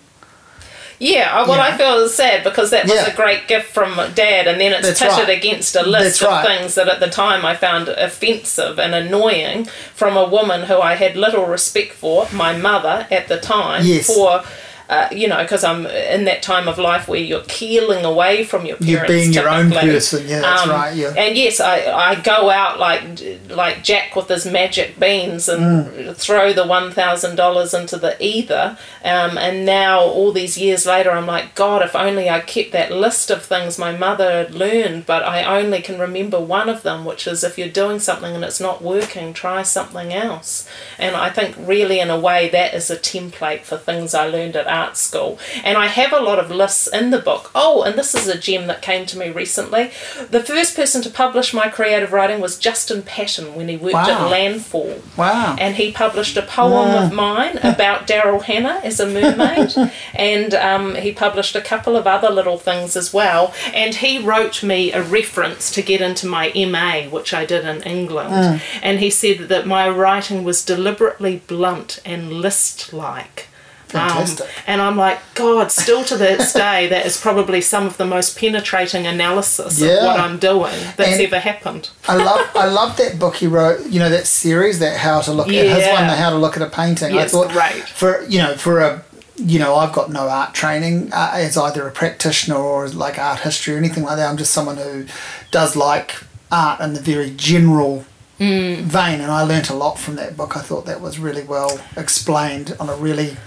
Yeah, uh, well, Yeah. I feel is sad because that was Yeah. a great gift from dad, and then it's That's pitted right. against a list That's of right. things that at the time I found offensive and annoying from a woman who I had little respect for, my mother at the time, Yes. for. Uh, you know, because I'm in that time of life where you're keeling away from your parents. You're being your own person. Yeah, that's Um, right. Yeah. And yes, I, I go out like like Jack with his magic beans and Mm. throw the one thousand dollars into the ether. Um, and now all these years later, I'm like, God, if only I kept that list of things my mother had learned. But I only can remember one of them, which is if you're doing something and it's not working, try something else. And I think really, in a way, that is a template for things I learned at art school. And I have a lot of lists in the book. Oh, and this is a gem that came to me recently. The first person to publish my creative writing was Justin Paton when he worked Wow. at Landfall. Wow. And he published a poem of mine about Daryl Hannah as a mermaid. and um, he published a couple of other little things as well. And he wrote me a reference to get into my MA, which I did in England. And he said that my writing was deliberately blunt and list like. Fantastic. and I'm like, God, still to this day, that is probably some of the most penetrating analysis Yeah. of what I'm doing that's And- ever happened. I love I love that book he wrote. You know that series that how to look at his one the how to look at a painting. Yeah, I thought great. for you know for a you know I've got no art training uh, as either a practitioner or like art history or anything like that. I'm just someone who does like art in the very general Mm. vein, and I learnt a lot from that book. I thought that was really well explained on a really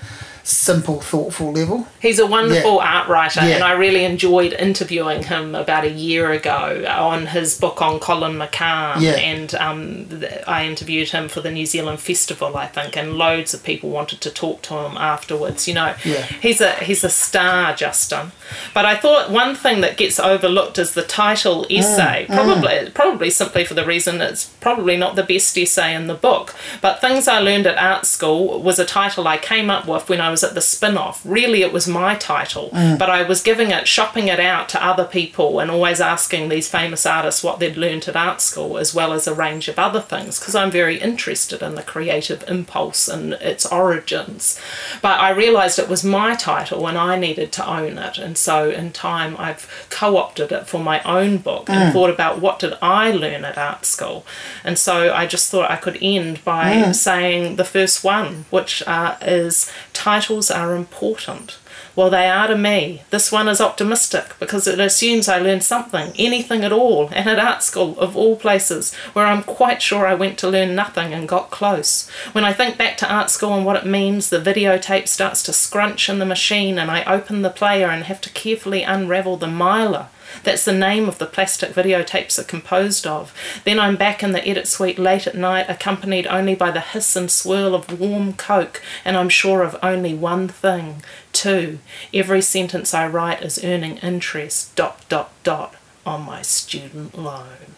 simple, thoughtful level. He's a wonderful art writer, Yeah. and I really enjoyed interviewing him about a year ago uh, on his book on Colin McCahon. Yeah. And um, I interviewed him for the New Zealand Festival, I think, and loads of people wanted to talk to him afterwards. You know, Yeah. he's a he's a star, Justin. But I thought one thing that gets overlooked is the title mm, essay. Mm. Probably probably simply for the reason it's probably not the best essay in the book. But things I learned at art school was a title I came up with when I was at the spin-off. Really, it was my title, mm. but I was giving it, shopping it out to other people, and always asking these famous artists what they'd learnt at art school, as well as a range of other things, because I'm very interested in the creative impulse and its origins. But I realised it was my title, and I needed to own it, and so in time I've co-opted it for my own book and mm. thought about what did I learn at art school, and so I just thought I could end by mm. saying the first one, which uh, is titles are important. Well, they are to me. This one is optimistic because it assumes I learned something, anything at all, and at art school, of all places, where I'm quite sure I went to learn nothing and got close. When I think back to art school and what it means, the videotape starts to scrunch in the machine, and I open the player and have to carefully unravel the Mylar. That's the name of the plastic videotapes are composed of. Then I'm back in the edit suite late at night, accompanied only by the hiss and swirl of warm coke, and I'm sure of only one thing. Two, every sentence I write is earning interest, dot, dot, dot, on my student loan.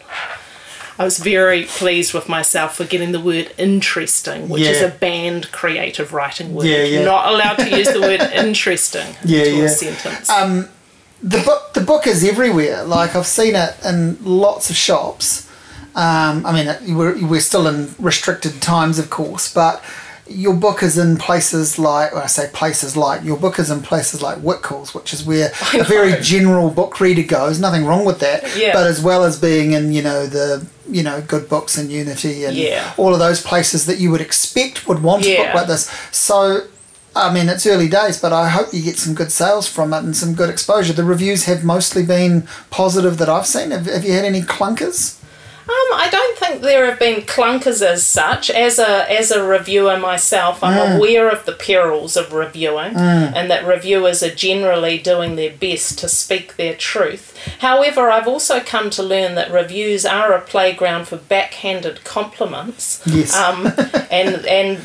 I was very pleased with myself for getting the word interesting, which is a banned creative writing word. Yeah, yeah. Not allowed to use the word interesting Yeah, into yeah. a sentence. Um, the book the book is everywhere. Like I've seen it in lots of shops. Um, I mean, it, we're, we're still in restricted times, of course, but your book is in places like, when I say places like, your book is in places like Whitcoulls, which is where a very general book reader goes. Nothing wrong with that. Yeah. But as well as being in, you know, the, you know, good books and Unity and Yeah. all of those places that you would expect would want a book like this. So, I mean, it's early days, but I hope you get some good sales from it and some good exposure. The reviews have mostly been positive that I've seen. Have, have you had any clunkers? Um, I don't think there have been clunkers as such. As a as a reviewer myself, I'm Mm. aware of the perils of reviewing, and that reviewers are generally doing their best to speak their truth. However, I've also come to learn that reviews are a playground for backhanded compliments. Yes. Um, and and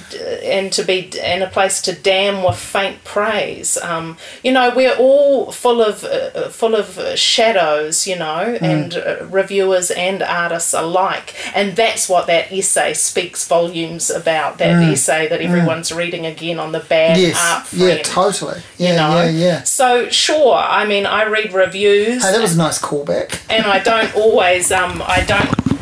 and to be and a place to damn with faint praise. Um, you know, we're all full of uh, full of shadows. You know, and uh, reviewers and artists alike, and that's what that essay speaks volumes about. That essay that everyone's reading again on the bad yes. art Yeah, totally. Yeah, you know? yeah, yeah. So sure, I mean, I read reviews Hey, that was a nice callback. and I don't always um I don't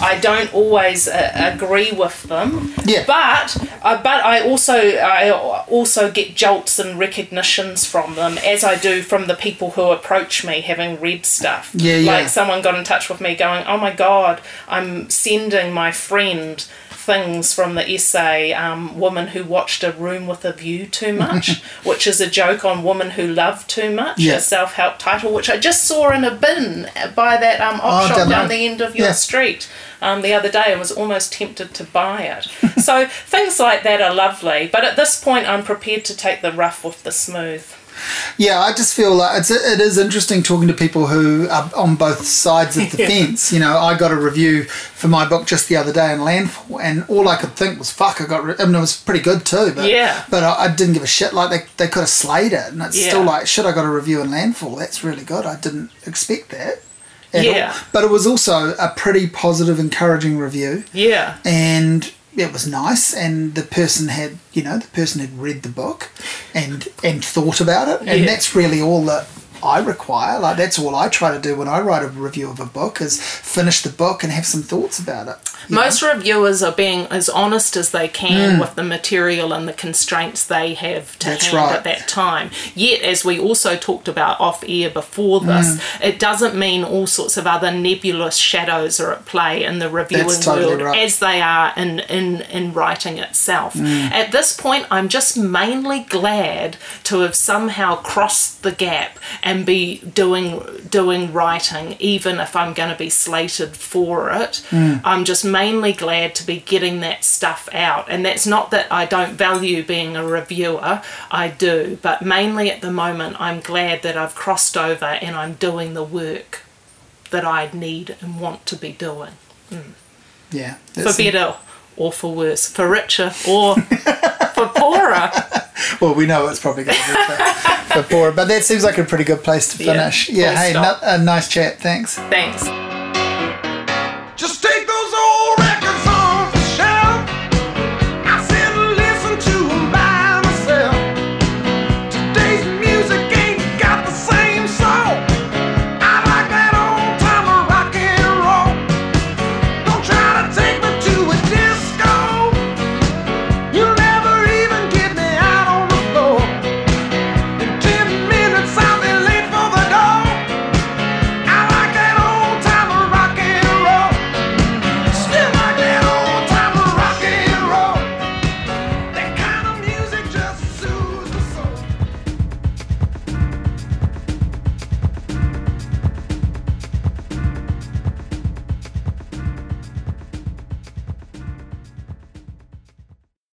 I don't always uh, agree with them. Yeah. But uh, but I also I also get jolts and recognitions from them as I do from the people who approach me having read stuff. Yeah, yeah. Like someone got in touch with me going, "Oh my god, I'm sending my friend things from the essay um, woman who watched a room with a view too much which is a joke on woman who loved too much Yeah. a self-help title which i just saw in a bin by that um, op Oh, shop down the end of your yeah. street um, the other day and was almost tempted to buy it so things like that are lovely but at this point i'm prepared to take the rough with the smooth Yeah, I just feel like it's it is interesting talking to people who are on both sides of the Yeah. fence. You know, I got a review for my book just the other day in Landfall, and all I could think was, "Fuck!" I got. Re-. I mean, it was pretty good too, but Yeah. but I, I didn't give a shit. Like they, they could have slayed it, and it's Yeah. still like, shit. I got a review in Landfall. That's really good. I didn't expect that. at Yeah. all. But it was also a pretty positive, encouraging review yeah and it was nice and the person had you know the person had read the book and and thought about it and Yeah. that's really all that I require like that's all I try to do when I write a review of a book is finish the book and have some thoughts about it you know? Most reviewers are being as honest as they can with the material and the constraints they have to Mm. That's hand right. at that time. Yet, as we also talked about off air before this, Mm. it doesn't mean all sorts of other nebulous shadows are at play in the reviewing totally world right. as they are in, in, in writing itself. Mm. At this point, I'm just mainly glad to have somehow crossed the gap and be doing doing writing, even if I'm going to be slated for it. Mm. I'm just mainly glad to be getting that stuff out. And that's not that I don't value being a reviewer, I do, but mainly at the moment, I'm glad that I've crossed over and I'm doing the work that I need and want to be doing. yeah For better or for worse, for richer or for poorer. well we know it's probably going to be for, for Bora, but that seems like a pretty good place to finish. Yeah, full hey a nice chat. Thanks. Thanks.